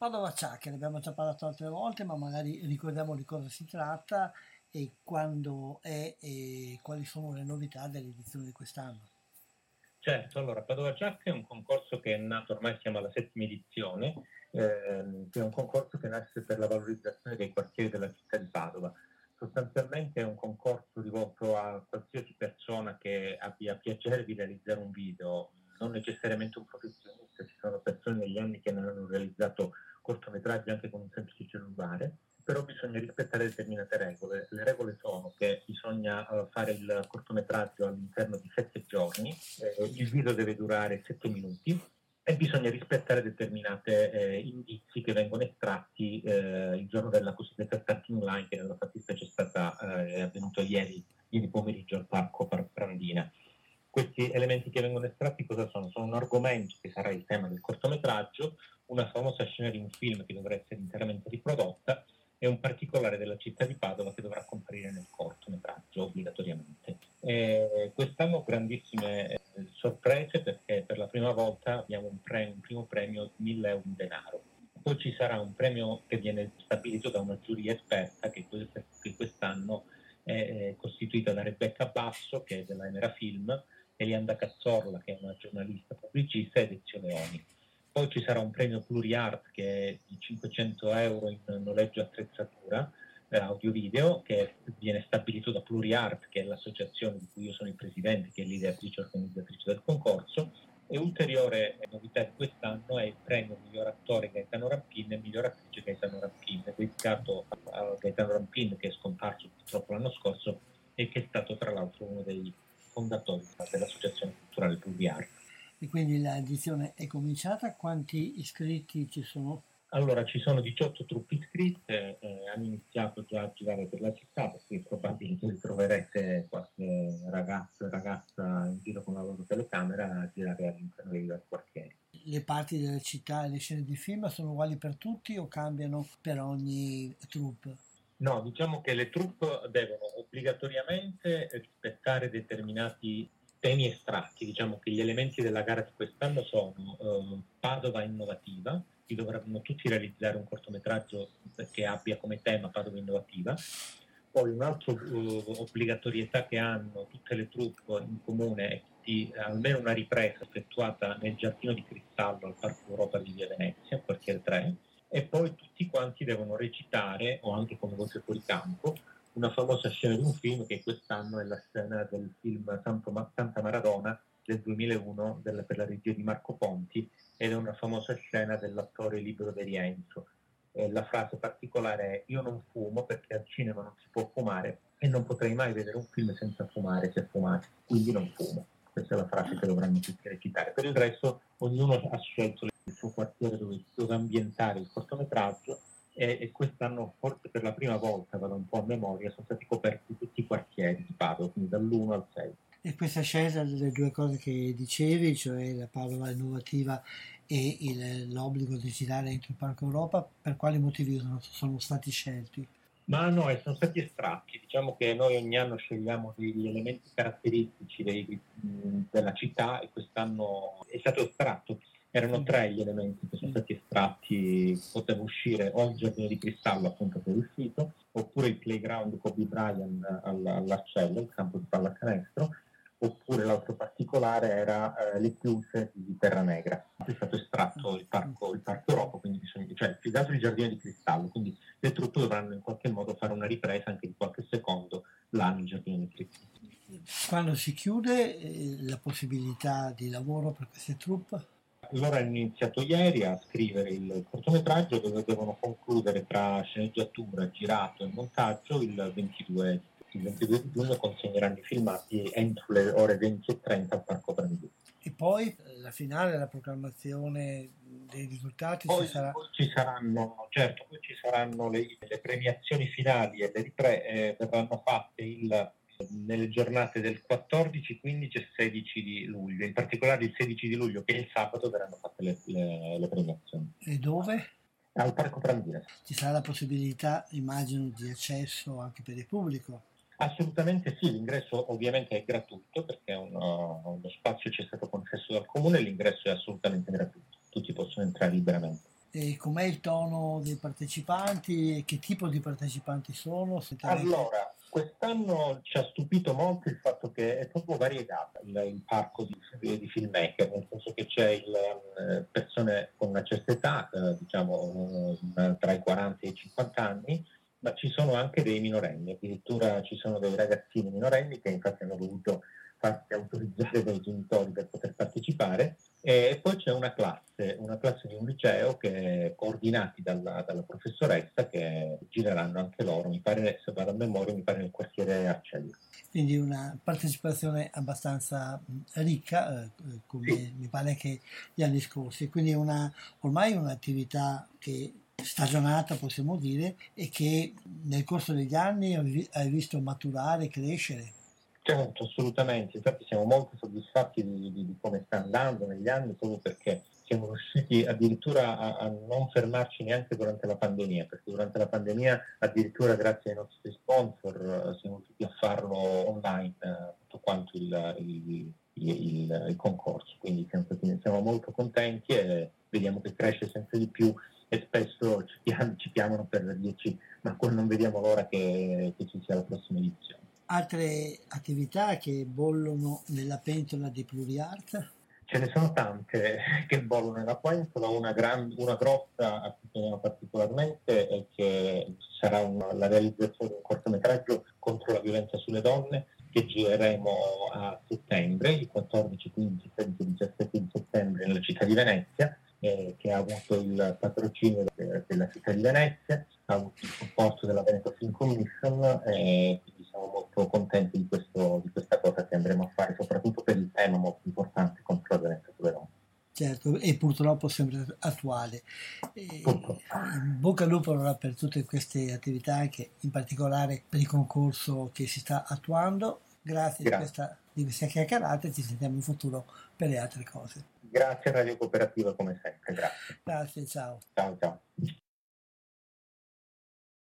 Padova Ciacca, ne abbiamo già parlato altre volte, ma magari ricordiamo di cosa si tratta e quando è e quali sono le novità dell'edizione di quest'anno. Certo, allora Padova Ciacca è un concorso che è nato, ormai siamo alla settima edizione, ehm, che è un concorso che nasce per la valorizzazione dei quartieri della città di Padova. Sostanzialmente è un concorso rivolto a qualsiasi persona che abbia piacere di realizzare un video, non necessariamente un professionista, ci sono persone negli anni che ne hanno realizzato cortometraggi anche con un semplice cellulare, però bisogna rispettare determinate regole. Le regole sono che bisogna uh, fare il cortometraggio all'interno di sette giorni, eh, il video deve durare sette minuti e bisogna rispettare determinati eh, indizi che vengono estratti eh, il giorno della cosiddetta starting line che nella fattispecie è stata eh, è avvenuto ieri, ieri pomeriggio al parco Prandina. Questi elementi che vengono estratti cosa sono? Sono un argomento che sarà il tema del cortometraggio, una famosa scena di un film che dovrà essere interamente riprodotta e un particolare della città di Padova che dovrà comparire nel cortometraggio obbligatoriamente. E quest'anno grandissime eh, sorprese perché per la prima volta abbiamo un, premio, un primo premio di 1000 euro in denaro. Poi ci sarà un premio che viene stabilito da una giuria esperta che, quest'anno è costituita da Rebecca Basso che è della Emera Film, Elianda Cazzorla che è una giornalista pubblicista ed Ezio Leoni. Poi ci sarà un premio Pluriart che è di 500 euro in noleggio attrezzatura eh, audio-video che viene stabilito da Pluriart, che è l'associazione di cui io sono il presidente, che è l'ideatrice e organizzatrice del concorso. E ulteriore novità di quest'anno è il premio miglior attore Gaetano Rampin e miglior attrice Gaetano Rampin, dedicato a Gaetano Rampin che è scomparso purtroppo l'anno scorso e che è stato tra l'altro uno dei fondatori dell'associazione culturale Pluriart e quindi l'edizione è cominciata. Quanti iscritti ci sono? Allora, ci sono 18 truppe iscritte, eh, hanno iniziato già a girare per la città, perché probabilmente troverete qualche ragazzo e ragazza in giro con la loro telecamera a girare all'interno dei vari quartieri. Le parti della città e le scene di film sono uguali per tutti o cambiano per ogni troupe? No, diciamo che le troupe devono obbligatoriamente rispettare determinati temi estratti, diciamo che gli elementi della gara di quest'anno sono eh, Padova innovativa, qui dovranno tutti realizzare un cortometraggio che abbia come tema Padova innovativa, poi un'altra uh, obbligatorietà che hanno tutte le truppe in comune è di almeno una ripresa effettuata nel giardino di cristallo al Parco Europa di Via Venezia, quartiere 3, e poi tutti quanti devono recitare, o anche come voce fuori campo, una famosa scena di un film che quest'anno è la scena del film Santa Maradona del 2001 del, per la regia di Marco Ponti ed è una famosa scena dell'attore Libero De Rienzo. Eh, la frase particolare è io non fumo perché al cinema non si può fumare e non potrei mai vedere un film senza fumare se fumate, quindi non fumo. Questa è la frase che dovranno tutti recitare. Per il resto ognuno ha scelto il suo quartiere dove, dove ambientare il cortometraggio e, e, quest'anno forse per la prima volta, vado un po' a memoria, sono stati coperti tutti i quartieri di Padova, quindi dall'1 al 6. E questa scelta delle due cose che dicevi, cioè la Padova innovativa e il, l'obbligo di girare entro il Parco Europa, per quali motivi sono, sono stati scelti? Ma no, sono stati estratti. Diciamo che noi ogni anno scegliamo degli elementi caratteristici dei, della città e quest'anno è stato estratto. Erano tre gli elementi che sono stati estratti, poteva uscire o il giardino di cristallo appunto che è uscito, oppure il playground Kobe Bryant all'Arcello, il campo di pallacanestro, oppure l'altro particolare era eh, le chiuse di Terra Negra. È stato estratto il parco, il parco Europa, quindi bisogna, cioè più che altro il giardino di cristallo, quindi le truppe dovranno in qualche modo fare una ripresa anche di qualche secondo là nel giardino di cristallo. Quando si chiude eh, la possibilità di lavoro per queste truppe? Loro hanno iniziato ieri a scrivere il cortometraggio dove devono concludere tra sceneggiatura, girato e montaggio il 22, il 22 giugno consegneranno i filmati entro le ore 20 e 30 al Parco Brandì. E poi la finale, la proclamazione dei risultati poi, ci sarà? Poi ci saranno, certo, poi ci saranno le, le premiazioni finali e le ripre eh, verranno fatte il nelle giornate del 14, 15 e 16 di luglio, in particolare il 16 di luglio che è il sabato verranno fatte le, le, le premiazioni. E dove? Al Parco Prandina. Ci sarà la possibilità, immagino, di accesso anche per il pubblico? Assolutamente sì, l'ingresso ovviamente è gratuito perché uno, uno spazio ci è stato concesso dal comune e l'ingresso è assolutamente gratuito, tutti possono entrare liberamente. E com'è il tono dei partecipanti? Che tipo di partecipanti sono? Allora, Quest'anno ci ha stupito molto il fatto che è proprio variegato il, il parco di, di, filmmaker, nel senso che c'è il, eh, persone con una certa età, eh, diciamo tra i 40 e i 50 anni, ma ci sono anche dei minorenni, addirittura ci sono dei ragazzini minorenni che infatti hanno dovuto farsi autorizzare dai genitori per poter partecipare e poi c'è una classe, una classe di un liceo che coordinati dalla, dalla, professoressa che gireranno anche loro, mi pare, se vado a memoria, mi pare nel quartiere Arcello. Quindi una partecipazione abbastanza ricca, eh, come sì. mi pare che gli anni scorsi, quindi una, ormai un'attività che stagionata possiamo dire e che nel corso degli anni hai visto maturare, crescere. Certo, assolutamente, infatti siamo molto soddisfatti di, di, di, come sta andando negli anni proprio perché siamo riusciti addirittura a, a, non fermarci neanche durante la pandemia, perché durante la pandemia addirittura grazie ai nostri sponsor siamo riusciti a farlo online eh, tutto quanto il, il, il, il concorso, quindi siamo, siamo, molto contenti e vediamo che cresce sempre di più e spesso ci, ci chiamano per dirci ma non vediamo l'ora che, che ci sia la prossima edizione altre attività che bollono nella pentola di PluriArt? Ce ne sono tante [laughs] che bollono nella pentola, una, gran, una grossa a cui teniamo particolarmente è che sarà una, la realizzazione di un cortometraggio contro la violenza sulle donne che gireremo a settembre, il 14, 15, 16 e 17 di settembre nella città di Venezia, eh, che ha avuto il patrocinio della città di Venezia, ha avuto il supporto della Veneto Film Commission e quindi siamo molto contenti di, questo, di questa cosa che andremo a fare, soprattutto per il tema molto importante contro la violenza sulle. Certo, e purtroppo sempre attuale. Purtroppo. Bocca al lupo allora per tutte queste attività, anche in particolare per il concorso che si sta attuando. Grazie, Grazie. Di, questa, di queste chiacchierate, ci sentiamo in futuro per le altre cose. Grazie Radio Cooperativa come sempre, grazie. Grazie, ciao. Ciao, ciao.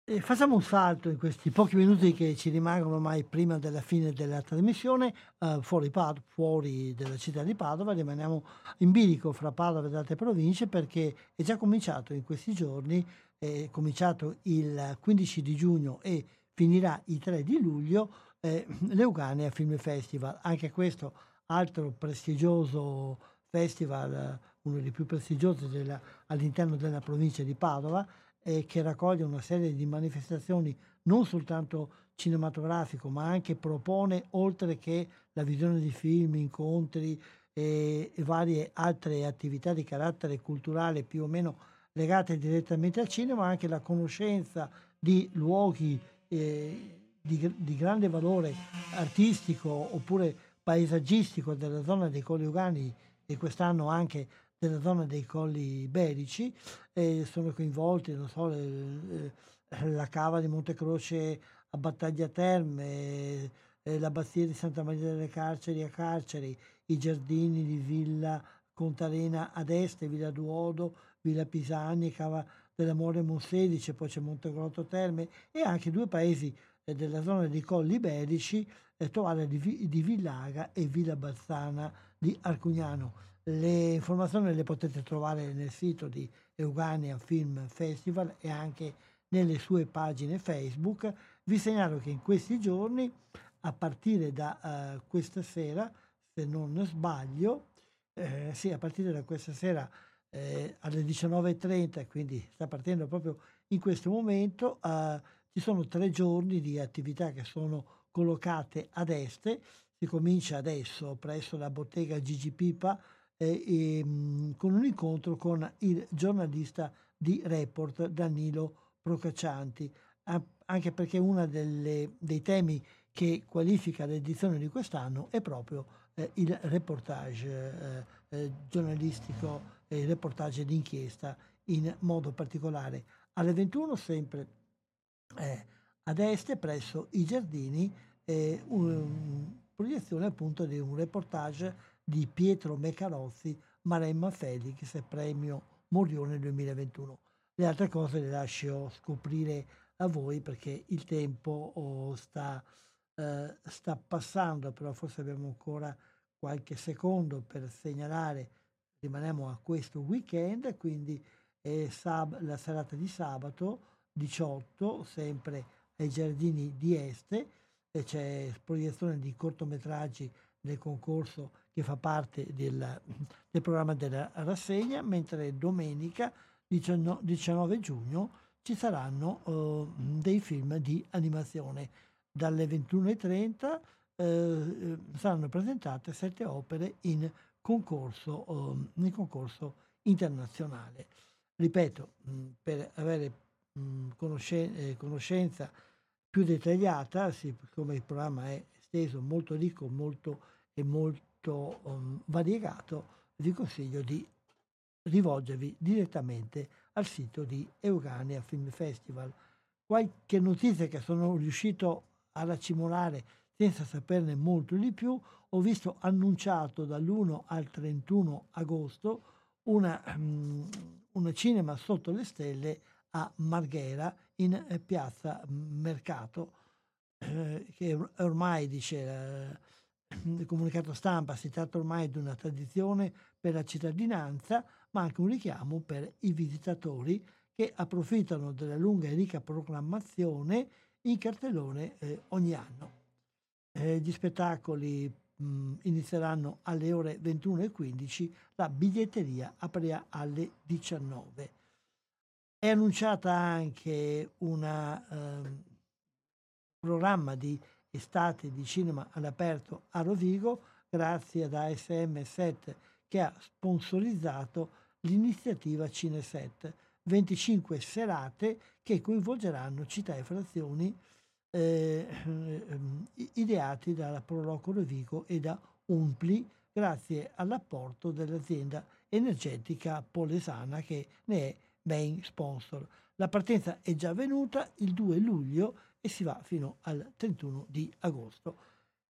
E facciamo un salto in questi pochi minuti che ci rimangono ormai prima della fine della trasmissione, eh, fuori, Pad- fuori dalla città di Padova, rimaniamo in bilico fra Padova ed altre province perché è già cominciato in questi giorni, è cominciato il 15 di giugno e finirà il 3 di luglio, eh, l'Eugania Film Festival. Anche questo altro prestigioso festival, eh, uno dei più prestigiosi della- all'interno della provincia di Padova, eh, che raccoglie una serie di manifestazioni non soltanto cinematografico, ma anche propone, oltre che la visione di film, incontri e, e varie altre attività di carattere culturale più o meno legate direttamente al cinema, anche la conoscenza di luoghi eh, di, di grande valore artistico oppure paesaggistico della zona dei Colli Ugani e quest'anno anche della zona dei Colli Iberici e sono coinvolti, so, le- la cava di Montecroce a Battaglia Terme, eh, l'abbazia di Santa Maria delle Carceri a Carceri, i giardini di Villa Contarena ad est, Villa Duodo, Villa Pisani, Cava dell'Amore Monselice, poi c'è Montegrotto Terme e anche due paesi eh, della zona dei Colli Iberici, eh, Tovale di, di Villaga e Villa Bazzana di Arcugnano. Le informazioni le potete trovare nel sito di Eugania Film Festival e anche nelle sue pagine Facebook. Vi segnalo che in questi giorni, a partire da eh, questa sera, se non sbaglio, eh, sì, a partire da questa sera eh, alle 19.30, quindi sta partendo proprio in questo momento, eh, ci sono tre giorni di attività che sono collocate ad est. Si comincia adesso presso la bottega Gigi Pipa eh, e, mh, con un incontro con il giornalista di Report Danilo Procaccianti, anche perché uno dei temi che qualifica l'edizione di quest'anno è proprio eh, il reportage eh, eh, giornalistico e il reportage d'inchiesta in modo particolare. Alle 21 sempre eh, ad est presso i giardini eh, un- proiezione appunto di un reportage di Pietro Meccarozzi, Maremma Felix, premio Morione 2021. Le altre cose le lascio scoprire a voi perché il tempo oh, sta, eh, sta passando, però forse abbiamo ancora qualche secondo per segnalare, rimaniamo a questo weekend, quindi è sab- la serata di sabato 18, sempre ai giardini di Este, e c'è proiezione di cortometraggi nel concorso che fa parte del, del programma della rassegna, mentre domenica 19, 19 giugno ci saranno eh, dei film di animazione. Dalle 21.30 eh, saranno presentate sette opere in concorso, eh, in concorso internazionale. Ripeto, mh, per avere mh, conosce- eh, conoscenza più dettagliata, siccome il programma è esteso, molto ricco, molto e molto um, variegato, vi consiglio di rivolgervi direttamente al sito di Eugania Film Festival. Qualche notizia che sono riuscito a racimolare senza saperne molto di più, ho visto annunciato dall'1 al 31 agosto una, um, una cinema sotto le stelle a Marghera in eh, piazza Mercato, eh, che ormai dice eh, il comunicato stampa si tratta ormai di una tradizione per la cittadinanza, ma anche un richiamo per i visitatori che approfittano della lunga e ricca programmazione in cartellone eh, ogni anno. Eh, gli spettacoli mh, inizieranno alle ore 21.15, la biglietteria aprirà alle 19. È annunciata anche un ehm, programma di estate di cinema all'aperto a Rovigo grazie ad ASM 7 che ha sponsorizzato l'iniziativa Cineset, 25 serate che coinvolgeranno città e frazioni eh, ehm, ideati dalla Proloco Rovigo e da Umpli grazie all'apporto dell'azienda energetica polesana che ne è main sponsor. La partenza è già avvenuta il 2 luglio e si va fino al 31 di agosto.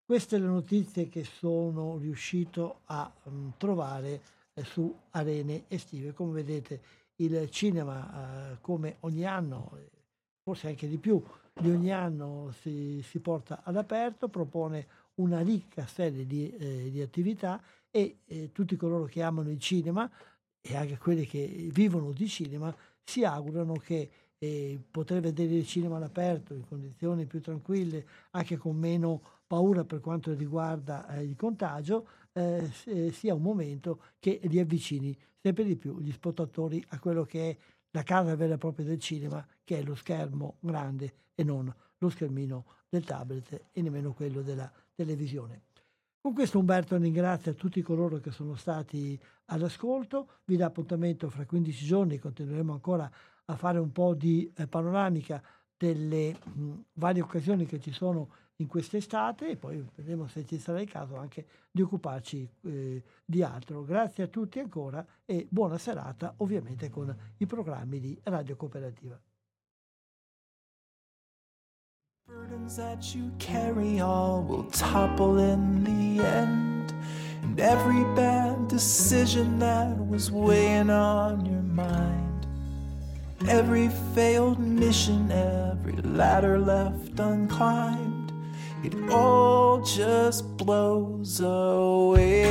Queste le notizie che sono riuscito a um, trovare eh, su arene estive. Come vedete il cinema, eh, come ogni anno, forse anche di più, di ogni anno si, si porta all'aperto, propone una ricca serie di, eh, di attività e eh, tutti coloro che amano il cinema e anche quelli che vivono di cinema si augurano che eh, poter vedere il cinema all'aperto in condizioni più tranquille, anche con meno paura per quanto riguarda eh, il contagio, eh, sia un momento che li avvicini sempre di più gli spettatori a quello che è la casa vera e propria del cinema, che è lo schermo grande e non lo schermino del tablet e nemmeno quello della televisione. Con questo Umberto ringrazia tutti coloro che sono stati all'ascolto, vi dà appuntamento fra 15 giorni, continueremo ancora a fare un po' di eh, panoramica delle mh, varie occasioni che ci sono in quest'estate e poi vedremo se ci sarà il caso anche di occuparci eh, di altro. Grazie a tutti ancora e buona serata ovviamente con i programmi di Radio Cooperativa. Burdens that you carry all will topple in the end. And every bad decision that was weighing on your mind. Every failed mission, every ladder left unclimbed. It all just blows away.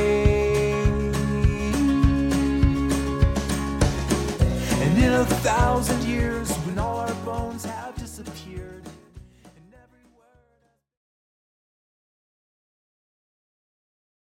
And in a thousand years,